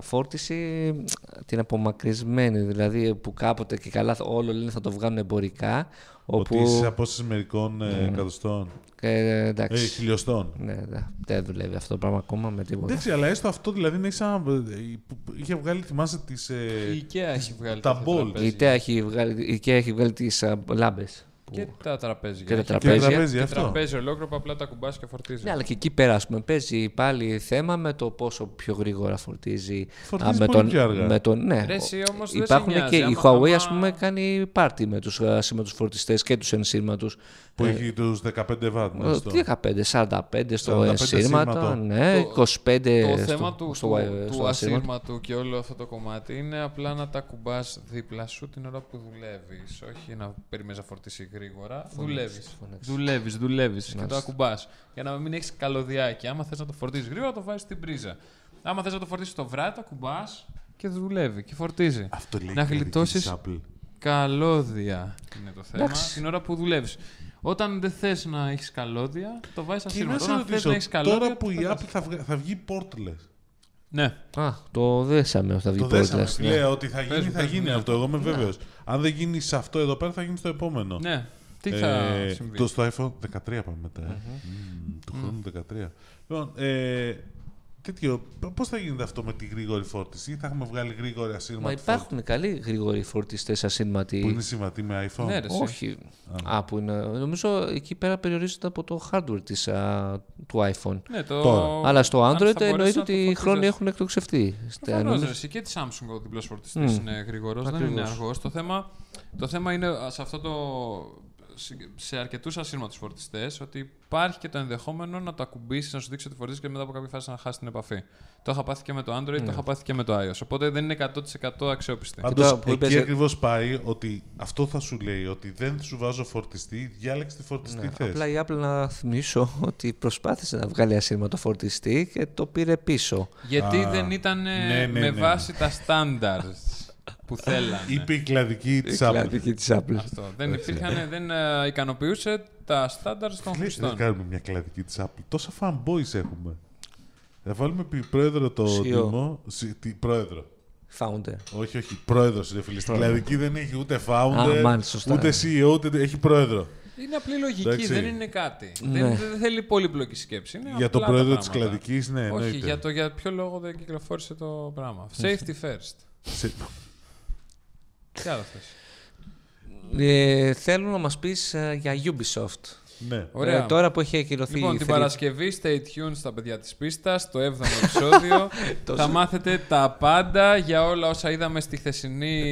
φόρτιση ε, την απομακρυσμένη, δηλαδή που κάποτε και καλά θα- όλο λένε θα το βγάλουν εμπορικά, όπου Ότι είσαι σε απόσταση μερικών ε, εκατοστών. ε, Ε, εντάξει, χιλιοστών. ναι, δε- δεν δουλεύει αυτό το πράγμα ακόμα με τίποτα. Εντάξει, αλλά έστω αυτό δηλαδή είναι σαν. ε, που Είχε βγάλει, θυμάσαι τις. Η IKEA έχει βγάλει τα τέτοια ball. τραπέζια. Η IKEA έχει βγάλει, η IKEA έχει βγάλει τις α, λάμπες. Που- Και τα τραπέζια. Και τα Έχει τραπέζια. Και τραπέζι Και αυτό. τραπέζι ολόκληρο που απλά τα κουμπάς και φορτίζεις. Ναι, αλλά και εκεί πέρα, ας πούμε, παίζει πάλι θέμα με το πόσο πιο γρήγορα φορτίζει. Φορτίζεις με πολύ τον, πιο αργά. Με τον, ναι, Ρε, εσύ όμως δεν υπάρχουν σε νοιάζει. και η Άμα- Huawei, άμα- ας πούμε, κάνει πάρτι με τους ασύρματους φορτιστές και τους ενσύρματους. Που έχει τους 15 watt. Ε, μάλιστα. Τι 15, 45 στο 45 ενσύρματο, σύρματο. ναι, Το- 25 Το Ε, στο, θέμα του, στο, του, wi- του στο ασύρματο. ασύρματου και όλο αυτό το κομμάτι είναι απλά να τα κουμπάς δίπλα σου την ώρα που δουλεύεις. Όχι να περιμένεις να φορτίσει γρήγορα. Δουλεύεις. φώναξε. Δουλεύεις, δουλεύεις και το Μάλιστα. ακουμπάς. Για να μην έχεις καλωδιάκι. Άμα θες να το φορτίσεις γρήγορα, το βάζεις στην πρίζα. Άμα θες να το φορτίσεις το βράδυ, το ακουμπάς και δουλεύει και φορτίζει. Αυτό λέει Να και η γλιτώσεις της Apple. καλώδια είναι το θέμα Εντάξει. την ώρα που δουλεύεις. Όταν δεν θες να έχεις καλώδια, το βάζεις Και να ασύρματο. σε Όταν θες ρωτήσω, να έχεις καλώδια, τώρα που το η πετάς. Apple θα, βγα- θα βγει portless. Ναι. Α, το δέσαμε ότι θα βγει Το δέσαμε, portless, φίλε, ναι. ότι θα Πες γίνει, μου, θα πες μου, γίνει ναι. αυτό. Εγώ είμαι βέβαιος. Αν δεν γίνει σε αυτό εδώ πέρα, θα γίνει στο επόμενο. Ναι. Τι θα Ε, συμβεί; το στο iPhone 13 πάμε μετά. ε. Μμμ, του χρόνου 13. Λοιπόν, ε, τέτοιο. Πώς θα γίνεται αυτό με τη γρήγορη φόρτιση, ή θα έχουμε βγάλει γρήγορη ασύρματη Μα υπάρχουν καλοί γρήγοροι φορτιστέ ασύρματοι. Που είναι συμβατή με iPhone; Ναι, ρε. εσύ. Όχι. Α, που είναι. Νομίζω εκεί πέρα περιορίζεται από το hardware της, α, του iPhone. Ναι, το... Τώρα. Αλλά στο αν θα Android μπορείς εννοείται να το ότι οι φορτίζεις. χρόνοι έχουν εκτοξευτεί. Στα- Προφανώς, νομίζω- ρε, εσύ και της Samsung ο διπλός φορτιστής Μμμ. είναι γρήγορος, δεν Ακριβώς. είναι αργός. Το θέμα, το θέμα είναι α, σε αυτό το... σε- Σε αρκετούς ασύρματους φορτιστές ότι υπάρχει και το ενδεχόμενο να το ακουμπήσεις, να σου δείξει ότι φορτίζεις και μετά από κάποια φάση να χάσεις την επαφή. Το είχα πάθει και με το Android, Ναι. το είχα πάθει και με το iOS. Οπότε δεν είναι 100% αξιόπιστη. Πάντως, τώρα που εκεί είπες- ακριβώς πάει ότι αυτό θα σου λέει ότι δεν σου βάζω φορτιστή, διάλεξε τη φορτιστή Ναι, θες. Απλά η Apple να θυμίσω ότι προσπάθησε να βγάλει ασύρματο φορτιστή και το πήρε πίσω. Γιατί Α, δεν ήταν ε, ναι, ναι, με ναι. βάση τα standards που θέλανε. Είπε η κλαδική της Η Apple. κλαδική της Apple. Αυτό. δεν, υπήρχαν, δεν ε, ικανοποιούσε τα standards των Λέει, χρηστών. Δεν κάνουμε μια κλαδική της Apple. Τόσα fanboys έχουμε. Θα βάλουμε πει- πρόεδρο το CEO. Δήμο. σι- τι- Πρόεδρο. Founder. Όχι, όχι. Πρόεδρος είναι φίλε. Στην κλαδική δεν έχει ούτε founder, Α, μάλιστα, σωστά. ούτε CEO, ούτε έχει πρόεδρο. Είναι απλή λογική, Εντάξει. δεν είναι κάτι. Ναι. Δεν, δεν θέλει πολύπλοκη σκέψη. Είναι Για τον απλά τα πρόεδρο της πράγματα. κλαδικής, ναι, Όχι, εννοείται. για το για ποιο λόγο δεν κυκλοφόρησε το πράγμα. Safety first. Σε- Τι άλλο θες; Ε, θέλω να μας πεις ε, για Ubisoft. Ναι. Ωραία. Ε, τώρα που έχει ακυρωθεί Λοιπόν, η την free- Παρασκευή, stay tuned στα παιδιά της πίστας, το 7ο επεισόδιο. θα μάθετε τα πάντα για όλα όσα είδαμε στη χθεσινή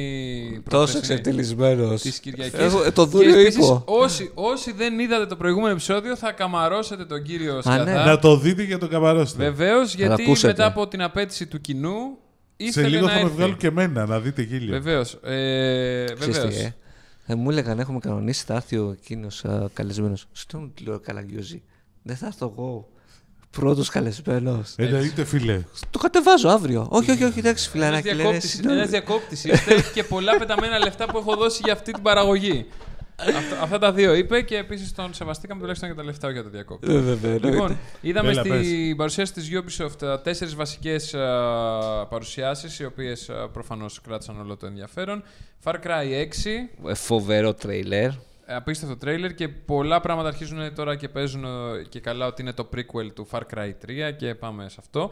Τόσο προχθεσινή εξευτελισμένος. της Κυριακής. Εγώ, ε, το Και δούριο επίσης, είπω. Όσοι, όσοι δεν είδατε το προηγούμενο επεισόδιο, θα καμαρώσετε τον κύριο Σκιαδά. ναι. Να το δείτε για τον καμαρόστε. Βεβαίως, γιατί ακούσετε. μετά από την απέτηση του κοινού. Σε ήθελε λίγο να θα με έρθει. βγάλουν και εμένα να δείτε γέλιο. Βεβαίως. Ε, Ξέρεις τι, βεβαίως. ε. Ε, μου έλεγαν έχουμε κανονίσει, θα έρθει ο εκείνος καλεσμένος. Στον λέω Καλαγκιόζη. Δεν θα έρθω εγώ. Πρώτος καλεσμένος. Εννοείται, φίλε. Το κατεβάζω αύριο. όχι, όχι, όχι, εντάξει, Ένας φιλαράκι. λένε, διακόπτης, συγγνώμη. ένας διακόπτης είστε και πολλά πεταμένα λεφτά που έχω δώσει για αυτή την παραγωγή. Αυτά, αυτά τα δύο είπε και επίσης τον σεβαστήκαμε τουλάχιστον για τα λεφτά για το διακόπτη. Ε, βέβαια, εννοείται. Λοιπόν, είδαμε Έλα, στην παρουσίαση της Ubisoft α, τέσσερις βασικές α, παρουσιάσεις, οι οποίες α, προφανώς κράτησαν όλο το ενδιαφέρον. Far Cry 6, Ε, Φοβερό τρέιλερ. απίστευτο τρέιλερ και πολλά πράγματα αρχίζουν τώρα και παίζουν ε, και καλά ότι είναι το prequel του Far Cry 3 και πάμε σε αυτό.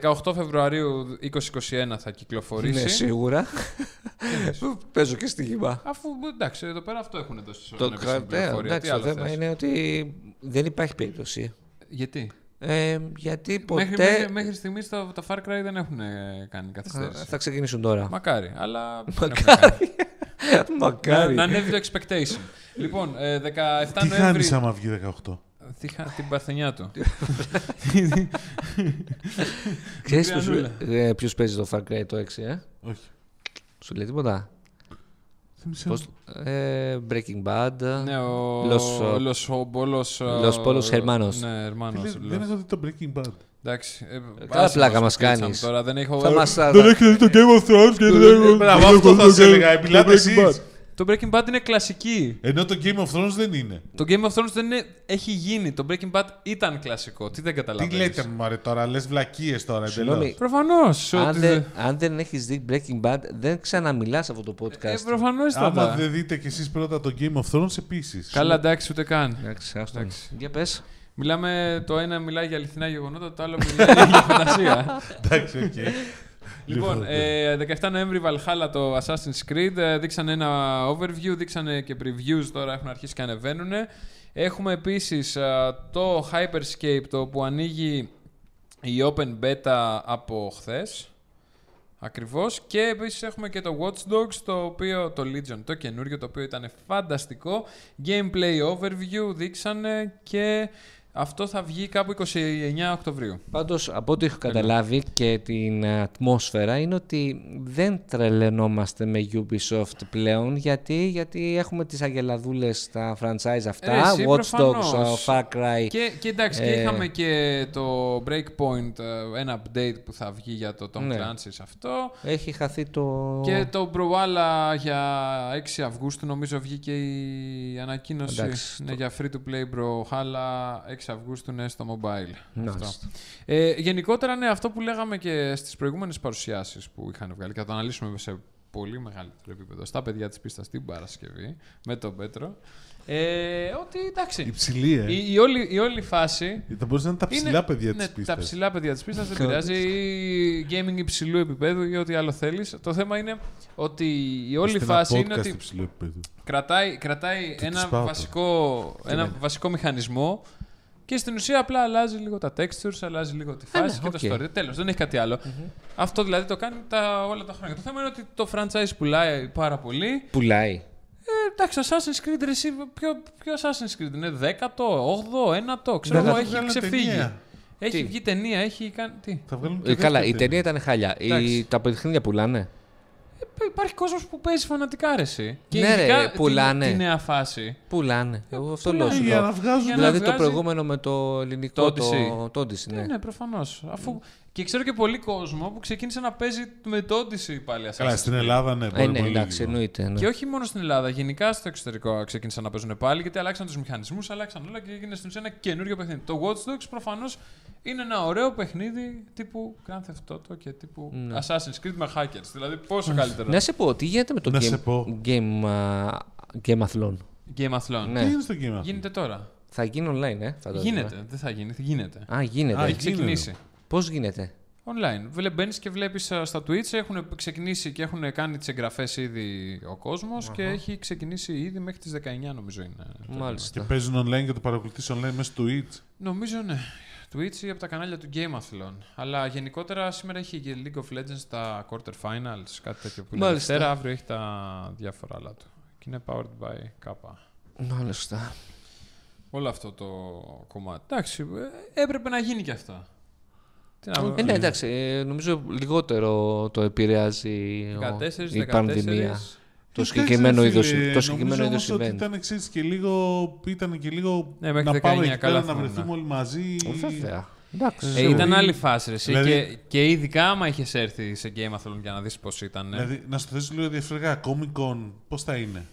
18 Φεβρουαρίου 2021 θα κυκλοφορήσει. Ναι, σίγουρα. Παίζω και στοίχημα. Αφού εντάξει, εδώ πέρα αυτό έχουν δώσει Το, στον επίσημη κα- πληροφορία. εντάξει, Τι το άλλο θέμα θες; είναι ότι δεν υπάρχει περίπτωση. Γιατί; Ε, γιατί ποτέ. Μέχρι, μέχρι, μέχρι στιγμής το, το Far Cry δεν έχουν ε, κάνει Α, καθυστέρηση. θα ξεκινήσουν τώρα. Μακάρι, αλλά δεν έχουν κάνει. να, Μακάρι. να ανέβει το expectation. λοιπόν, ε, 17 Τι Νοέμβρη... χάνει άμα βγει 18. Τι χα- την παρθενιά του. Ξέρεις Μικρή ποιος, ε, ποιος παίζει το Far Cry το 6, ε; Όχι. Σου λέει τίποτα; Θύμισε Πώς, ε, Breaking Bad. ναι, ο... Los- Los Obolos... Los Polos Hermanos. Ναι, Hermanos. Φίλε, Δεν Los- έχω δει το Breaking Bad. Εντάξει. ε, καλά άσε πλάκα μας μας που κλείσαμε κάνεις. Τώρα δεν έχω... Θα μας, Δεν έχεις δει το Game of Thrones και δεν έχω. Μπράβο, δεν αυτό έχω θα δει σε το έλεγα. Game- Μιλάτε το Breaking εσείς. Bad. Το Breaking Bad είναι κλασική. Ενώ το Game of Thrones δεν είναι. Το Game of Thrones δεν είναι... έχει γίνει. Το Breaking Bad ήταν κλασικό. Τι δεν Τι καταλαβαίνεις. λέτε μου ρε τώρα, λες βλακίες τώρα Συγγνώμη. εντελώς. Προφανώς. αν, ότι δεν, αν δεν έχεις δει Breaking Bad, δεν ξαναμιλάς σε αυτό το podcast. Ε, προφανώς θα Άμα τα. δεν δείτε κι εσείς πρώτα το Game of Thrones επίσης. Καλά, εντάξει, ούτε καν. Εντάξει, άστο. Εντάξει. Για πες. Μιλάμε, το ένα μιλάει για αληθινά γεγονότα, το άλλο μιλάει για φαντασία. Εντάξει, οκ. Λοιπόν, ε, 17 Νοέμβρη Valhalla το Assassin's Creed. ε, δείξανε ένα overview, δείξανε και previews τώρα έχουν αρχίσει και ανεβαίνουν. Έχουμε επίσης ε, το Hyperscape το που ανοίγει η Open Beta από χθες. Ακριβώς. Και επίσης έχουμε και το Watch Dogs, το οποίο, το Legion, το καινούριο, το οποίο ήταν φανταστικό. Gameplay overview δείξανε και αυτό θα βγει κάπου 29 Οκτωβρίου. Πάντως, από ό,τι έχω καταλάβει και την ε, ατμόσφαιρα είναι ότι δεν τρελαινόμαστε με Ubisoft πλέον γιατί, γιατί έχουμε τις αγελαδούλες στα franchise αυτά, Ρε, εσύ, Watch προφανώς. Dogs, uh, Far Cry. Και, και εντάξει, και Ε, είχαμε και το Breakpoint, ε, ένα update που θα βγει για το Tom Ναι. Clancy σε αυτό. Έχει χαθεί το... Και το Brawlhalla για 6 Αυγούστου νομίζω βγήκε η ανακοίνωση Εντάξει, ναι, για free to play Brawlhalla 6 Αυγούστου είναι στο mobile. Μάλιστα. Αυτό. Ε, γενικότερα ναι, αυτό που λέγαμε και στις προηγούμενες παρουσιάσεις που είχαν βγάλει και θα το αναλύσουμε σε πολύ μεγαλύτερο επίπεδο στα παιδιά της πίστας την Παρασκευή με τον Πέτρο. Ε, ότι εντάξει. Υψηλή, ε. Η, η, όλη, η όλη φάση. Θα μπορούσε να είναι τα ψηλά είναι- παιδιά ναι, της πίστας. Τα ψηλά παιδιά της πίστας δεν πειράζει. Ή gaming υψηλού επίπεδου ή ό,τι άλλο θέλεις. Το θέμα είναι ότι η όλη φάση είναι ότι υψηλού επίπεδου. κρατάει, κρατάει Τι ένα, τους πάω βασικό, ένα βασικό μηχανισμό και στην ουσία απλά αλλάζει λίγο τα textures, αλλάζει λίγο τη φάση ναι, και οκ. το story. Τέλος, δεν έχει κάτι άλλο. Αυτό δηλαδή το κάνει τα, όλα τα χρόνια. Το θέμα είναι ότι το franchise πουλάει πάρα πολύ. Πουλάει. Ε, εντάξει, Assassin's Creed, ρε, εσύ, ποιο, ποιο Assassin's Creed είναι, 10ο, 8ο, 9ο, ξέρω Δεν εγώ, θα έχει βγάλουν ξεφύγει. ταινία. Έχει Τι; βγει ταινία, έχει κάνει. Τι; Θα βγάλουν Ε, και καλά, δεύτερη η ταινία ήταν χάλια. Η, Εντάξει. τα παιχνίδια πουλάνε. Ε, υπάρχει κόσμος που παίζει φανατικά ρε, εσύ. Και Ναι, ρε, ειδικά τη- πουλάνε. Τη, νέα φάση. Πουλάνε. Εγώ αυτό πουλάνε. λέω. σου Για λέω. να βγάζουν. Για να Δηλαδή το βγάζει- προηγούμενο με το ελληνικό. Το Το, Odyssey. το Odyssey, ναι. Ναι, ναι προφανώς. Αφού... Και ξέρω και πολύ κόσμο που ξεκίνησε να παίζει με το Odyssey πάλι Καλά, Assassin's στην Creed. Ελλάδα ναι, Ε, μπορεί ναι, πολύ εντάξει, λίγο. εννοείται. ναι. Και όχι μόνο στην Ελλάδα, γενικά στο εξωτερικό ξεκίνησαν να παίζουν πάλι γιατί αλλάξαν τους μηχανισμούς, αλλάξαν όλα και έγινε στην ουσία ένα καινούριο παιχνίδι. Το Watch Dogs προφανώς είναι ένα ωραίο παιχνίδι τύπου Grand Theft Auto και τύπου Ναι. Assassin's Creed με hackers. Δηλαδή, πόσο καλύτερο. Να σε πω, τι γίνεται με το Να σε game, πω. game, α, game Athlon. Game Athlon. Ναι. Τι είναι στο game αυτό. Γίνεται τώρα. Θα γίνει online, ε, φαντάζομαι. Γίνεται. Δεν θα γίνει. Γίνεται. Α, γίνεται. Α, Έχει γίνεται. ξεκινήσει. Πώς γίνεται; Online. Μπαίνεις και βλέπεις στα Twitch. Έχουν ξεκινήσει και έχουν κάνει τις εγγραφές ήδη ο κόσμος και έχει ξεκινήσει ήδη μέχρι τις 19, νομίζω είναι. το Και Μάλιστα. παίζουν online και το παρακολουθείς online μέσα στο Twitch; Νομίζω ναι. Twitch ή από τα κανάλια του Game Athlon. Αλλά γενικότερα σήμερα έχει και League of Legends τα quarter finals, κάτι τέτοιο που είναι Μάλιστα. Δευτέρα, αύριο έχει τα διάφορα άλλα του. Και είναι powered by Kappa. Μάλιστα. Όλο αυτό το κομμάτι. Εντάξει, ε, έπρεπε να γίνει και αυτό. Τι να Ε, ναι, εντάξει, ε, νομίζω λιγότερο το επηρεάζει ο- 14, η 14. πανδημία. Το Εντάξει, συγκεκριμένο ρε είδος, φίλε, το συγκεκριμένο νομίζω είδος όμως ότι event. ήταν, ξέρεις, και λίγο, ήταν και λίγο Ναι, μέχρι να 19 πάμε εκεί καλά πέρα να θυμάμαι, βρεθούμε ναι. όλοι μαζί. Βέβαια. Εντάξει. Ε, Ξέρω, ήταν ή- άλλη φάση. ρε, εσύ, Δηλαδή- και, και ειδικά άμα είχες έρθει σε Game Athlon για να δεις πώς ήταν. ναι. Δηλαδή, να στο θέσω λίγο διαφορετικά. Comic Con, πώς θα είναι;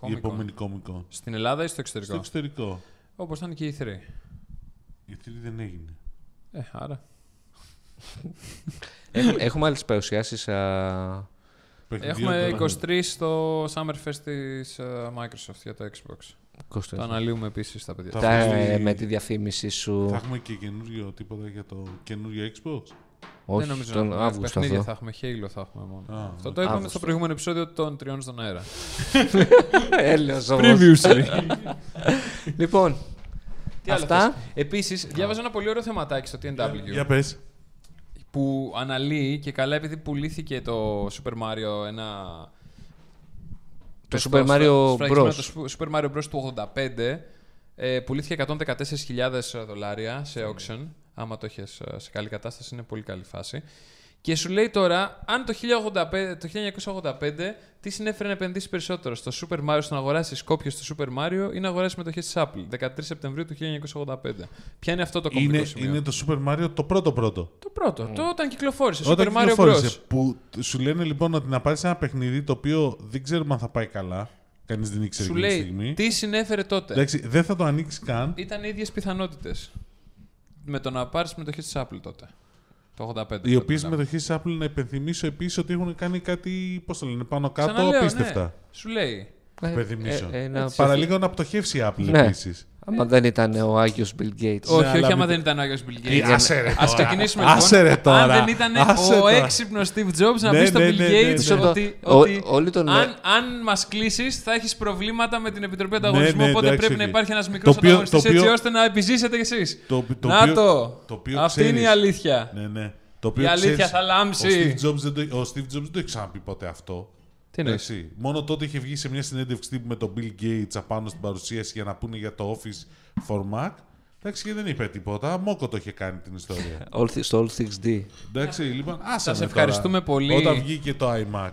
Comic η Con. επόμενη Comic Con. Στην Ελλάδα ή στο εξωτερικό; Στο εξωτερικό. Όπως ήταν και η 3. Γιατί δεν έγινε. Ε, άρα. Έχουμε, έχουμε άλλες παρουσιάσεις. α, Παιχνιδιών Έχουμε τώρα. 23 στο Summerfest της Microsoft για το Xbox. 23. Το αναλύουμε επίσης τα παιδιά. Τα- Τα, βγει- ε, με τη διαφήμιση σου. Θα έχουμε και καινούριο τίποτα για το καινούριο Xbox; Όχι, δεν νομίζω τον να έχουμε Αύγουστο παιχνίδια αυτό. θα έχουμε. Halo θα έχουμε μόνο. Α, αυτό το είπαμε Αύγουστο. στο προηγούμενο επεισόδιο των τριών στον αέρα. Έλεος όμως. Λοιπόν, Τι άλλο Αυτά. θες; Επίσης, διάβαζα ένα πολύ ωραίο θεματάκι στο TNW. Για πες. Που αναλύει και καλά επειδή πουλήθηκε το Super Mario ένα... Το πες Super Mario σφραγισμένο, Bros. Το Super Mario Bros του 85 ε, πουλήθηκε 114.000 δολάρια σε auction. Άμα το έχεις ε, σε καλή κατάσταση είναι πολύ καλή φάση. Και σου λέει τώρα, αν το, 1085, το 1985 τι συνέφερε να επενδύσει περισσότερο, στο Super Mario, στο να αγοράσει κόπια στο Super Mario ή να αγοράσει μετοχές της Apple, 13 Σεπτεμβρίου του 1985. Ποια είναι αυτό το κομβικό Είναι, σημείο; είναι το Super Mario το πρώτο πρώτο. Το πρώτο, το όταν κυκλοφόρησε, Όταν Super Mario κυκλοφόρησε, Bros. Που σου λένε λοιπόν ότι να πάρεις ένα παιχνίδι το οποίο δεν ξέρουμε αν θα πάει καλά. Κανείς δεν ήξερε Σου εκείνη τη λέει στιγμή. τι συνέφερε τότε; Εντάξει, δεν θα το ανοίξεις καν. Ήταν οι ίδιες πιθανότητες. Με το να πάρεις μετοχές της Apple τότε. Το 85. Οι τότε οποίες μιλάμε. μετοχές της Apple να υπενθυμίσω επίσης ότι έχουν κάνει κάτι. Πώς το λένε, πάνω κάτω Ξαναλέω, απίστευτα. Ναι. Σου λέει. ε, Υπενθυμίσω. ε, ένα Παραλίγο να πτωχεύσει η Apple Ναι. επίσης. Άμα δεν ήταν ο Άγιος Bill Gates. Όχι, όχι, αλλά άμα μην- δεν ήταν ο Άγιος Bill Τι, Gates. άσε ρε Α τώρα. ξεκινήσουμε Άσε λοιπόν. ρε τώρα. Αν δεν ήταν Άσε ο τώρα. έξυπνος Steve Jobs να Ναι, πεις στον ναι, Bill ναι, ναι, Gates ναι. ότι, Ο- ότι όλοι τον- αν, αν μας κλείσεις θα έχεις προβλήματα με την Επιτροπή Ανταγωνισμού. ναι, οπότε εντάξει, πρέπει να οκ. υπάρχει ένας μικρός Το οποίο- ανταγωνιστής το οποίο- έτσι ώστε να επιζήσετε κι εσείς. Το, το Να οποίο- το! το οποίο Αυτή είναι η ξέρεις. αλήθεια. Ναι, ναι. Το οποίο Η αλήθεια ξέρεις, θα λάμψει. Ο Steve, Jobs δεν το, ο Steve Jobs δεν το έχει ξαναπεί ποτέ αυτό. Τι εννοείς; Εντάξει. Μόνο τότε είχε βγει σε μια συνέντευξη τύπου με τον Bill Gates απάνω στην παρουσίαση για να πούνε για το Office for Mac. Εντάξει, και δεν είπε τίποτα. Μόκο το είχε κάνει την ιστορία. All thi- Στο All Things D. Εντάξει, λοιπόν, άσε Σας με ευχαριστούμε τώρα. πολύ. Όταν βγήκε το iMac.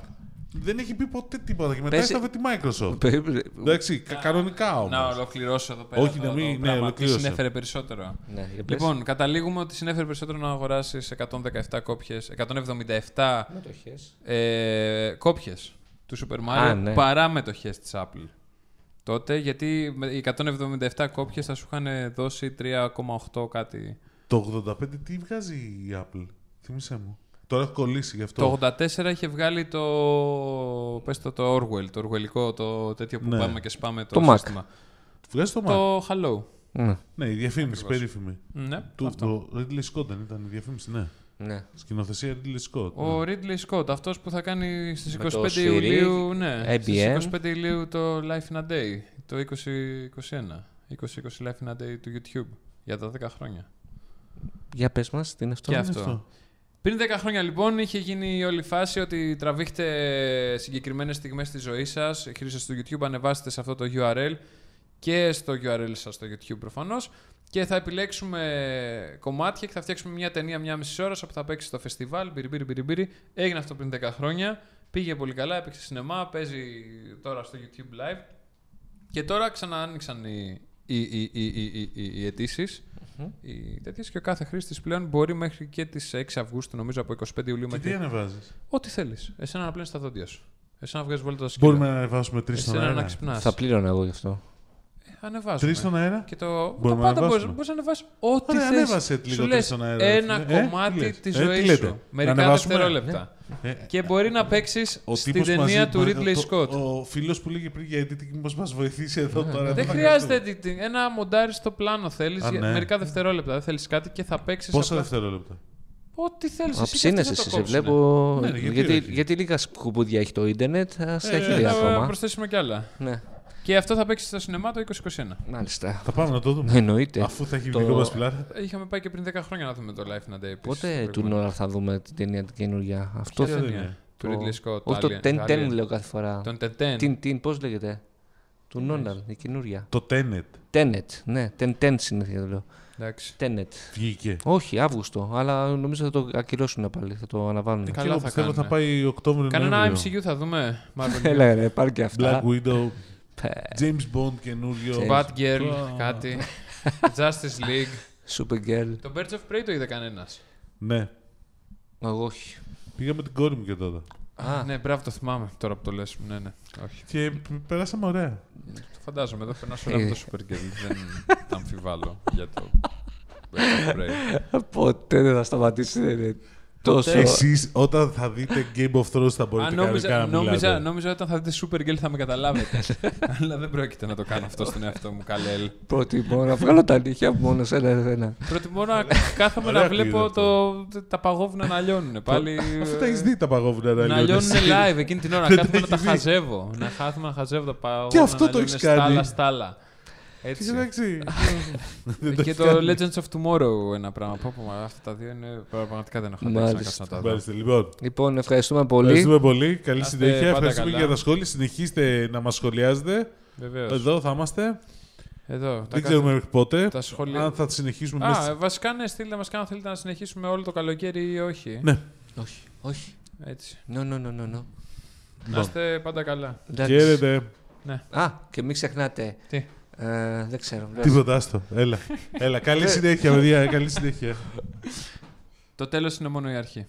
Δεν έχει πει ποτέ τίποτα και μετά Πες- έσταβε τη Microsoft. Περίπου- Εντάξει, κα- κανονικά όμως. Να ολοκληρώσω εδώ πέρα. Όχι, το, να μην- το ναι, πράγμα. Τι ολοκλήρωσε. συνέφερε περισσότερο; Ναι, για πες. Λοιπόν, καταλήγουμε ότι συνέφερε περισσότερο να αγοράσεις 117 κόπιες, 177 Μετοχές. ε, κόπιες του Super Mario Α, ναι. παρά μετοχές της Apple. Τότε, γιατί με- οι 177 κόπιες θα σου είχαν δώσει 3,8 κάτι. Το 85 τι βγάζει η Apple. Θύμησέ μου. Το Τώρα έχω κολλήσει γι' αυτό. Το 84 είχε βγάλει το. Πες το, το Orwell, το οργουελικό, το τέτοιο που Ναι. πάμε και σπάμε το, Το Mac. σύστημα. Βγάζει το Mac. Το Hello. Ναι. Ναι, η διαφήμιση, Ακριβώς. περίφημη. Ναι, Του, αυτό. το Ridley Scott δεν ήταν η διαφήμιση, ναι. Ναι. Σκηνοθεσία Ridley Scott. Ο ναι. Ridley Scott, αυτός που θα κάνει στις Με το 25 Siri, Ιουλίου, ναι, IBM. στις 25 Ιουλίου το Life in a Day, το 2021. 2020 Life in a Day του YouTube, για τα 10 χρόνια. Για πες μας, τι είναι αυτό; Και είναι αυτό. Πριν 10 χρόνια λοιπόν είχε γίνει η όλη φάση ότι τραβήχτε συγκεκριμένες στιγμές στη ζωής σας, χρήστες του YouTube, ανεβάσετε σε αυτό το URL και στο URL σας στο YouTube προφανώς και θα επιλέξουμε κομμάτια και θα φτιάξουμε μια ταινία μια μισή ώρα που θα παίξει στο φεστιβάλ. Μπυρι, μπυρι, μπυρι, μπυρι. Έγινε αυτό πριν 10 χρόνια. Πήγε πολύ καλά, έπαιξε σινεμά, παίζει τώρα στο YouTube Live. Και τώρα ξανά άνοιξαν οι, οι, οι, οι, οι, οι, οι, οι αιτήσεις. Οι τέτοιες και ο κάθε χρήστης πλέον μπορεί μέχρι και τις 6 Αυγούστου, νομίζω από 25 Ιουλίου Και τι μέχρι. ανεβάζεις; Ό,τι θέλεις. Εσένα να πλένεις τα δόντια σου. Εσένα να βγάζεις βόλτα το σκύλο. Μπορούμε να ανεβάσουμε τρεις στον Εσένα να αέρα. ξυπνάς. Θα πλήρωνα εγώ γι' αυτό. Ανεβάζουμε. Τρεις στον αέρα; Και το. Μπορούμε το να πάντα μπορεί ανεβάσουμε. να ανεβάσεις ό,τι Ωραία, θες. ανέβασε λίγο Σου τρεις λες στον αέρα. ένα Ε, τι κομμάτι λες; της Ε, ζωής τι λέτε; σου. Να Μερικά ανεβάσουμε; δευτερόλεπτα. Ε, Και μπορεί να παίξεις ο στην τύπος ταινία μαζί- του μα- Ridley το- Scott. Ο φίλος που λέγε πριν για editing, μήπως μας βοηθήσει εδώ τώρα. Δεν εδώ θα χρειάζεται χρειαστούμε. editing. Ένα μοντάρι στο πλάνο θέλεις. Α, ναι. Μερικά δευτερόλεπτα. Δεν θέλεις κάτι και θα παίξεις. Πόσα δευτερόλεπτα; Ό,τι θέλεις. Αψίνεσαι εσύ, σε βλέπω. Ναι, γιατί γιατί, όχι. γιατί λίγα σκουπούδια έχει το ίντερνετ, ας Ε, έχει ε, λίγα Θα ακόμα. προσθέσουμε κι άλλα. Ναι, Και αυτό θα παίξει στο σινεμά το 2021. μάλιστα. Θα πάμε να το δούμε. Εννοείται. Αφού θα έχει Το- δικό μα πιλάρα. Είχαμε πάει και πριν 10 χρόνια να δούμε το Life in a Day. επίσης, Πότε προηγούμενο. του Νόρα θα δούμε την ταινία την καινούργια; Αυτό Ποια δεν ταινία; είναι. Του Το- Ridley Scott. Όχι το Alien, 10-10 Alien. λέω κάθε φορά. Τον Τεντέν. Την, την, πώς λέγεται; Του Νόναλ, η καινούρια. Το Tenet Tenet, ναι, ten, ten συνήθεια το λέω. Εντάξει. Tenet. βγήκε. Όχι, Αύγουστο, αλλά νομίζω θα το ακυρώσουν πάλι, θα το αναβάλουν. Ε, Και Καλά εγώ θα πιστεύω θα κάνουνε. πάει Οκτώβριο. Κανένα Νοέμβριο. MCU θα δούμε. Marvel Έλα ρε, πάρει και Black αυτά. Widow, Πε, James Bond καινούριο. James- Bad Girl, Α. κάτι. Justice League. Supergirl. Το Birds of Prey το είδε κανένας. Ναι. Εγώ όχι. Πήγα με την κόρη μου και τότε. Α, Ναι, μπράβο, το θυμάμαι τώρα που το λες. Ναι, ναι. Όχι. Και περάσαμε ωραία. Το φαντάζομαι. Εδώ περνά όλα Ε. με το Supergirl. Δεν τα αμφιβάλλω για το Birds of Prey. ποτέ δεν θα σταματήσει. Ρε. Τόσο. Εσείς όταν θα δείτε Game of Thrones θα μπορείτε Α, κανονικά νόμιζα, να νόμιζα, μιλάτε. νόμιζα όταν θα δείτε Supergirl θα με καταλάβετε. Αλλά δεν πρόκειται να το κάνω αυτό στον εαυτό μου, καλέλ. Προτιμώ να βγάλω τα νύχια μου μόνο σε ένα-ένα. Προτιμώ να κάθομαι Ωραία να βλέπω ακούγεται το, τα παγόβουνα να λιώνουν. Πάλι, Αφού τα έχεις δει τα παγόβουνα να λιώνουν live εκείνη την ώρα. Δεν κάθομαι τα να τα έχεις δει. χαζεύω. Να κάθομαι να χαζεύω τα παγόβουνα. Και αυτό να το έχεις λιώνουν κάνει. Στάλα, στάλα. Έτσι. Εντάξει. Δεν και το Legends of Tomorrow ένα πράγμα. Πω, πω, μα, αυτά τα δύο είναι πραγματικά δεν έχω αντέξει να Μάλιστα. κάτσω να τα δω. Μάλιστα, λοιπόν. Λοιπόν, ευχαριστούμε πολύ. Ευχαριστούμε πολύ. Καλή Άστε συνέχεια. πάντα Ευχαριστούμε καλά. για τα σχόλια. Συνεχίστε να μας σχολιάζετε. Βεβαίως. Εδώ θα είμαστε. Εδώ. τα Δεν ξέρουμε μέχρι πότε. τα σχόλια. Αν θα συνεχίσουμε Α, μέσα. ε, βασικά ναι, στείλτε μας και αν θέλετε να συνεχίσουμε όλο το καλοκαίρι ή όχι. Ναι. Όχι, όχι. Έτσι. No, no, no, no, no. Να είστε πάντα καλά. Εντάξει. Χαίρετε. Α, και μην ξεχνάτε. Τι; Ε, δεν ξέρω. Τίποτα άστο. Έλα. Έλα. Καλή συνέχεια, παιδιά. Καλή συνέχεια. Το τέλος είναι μόνο η αρχή.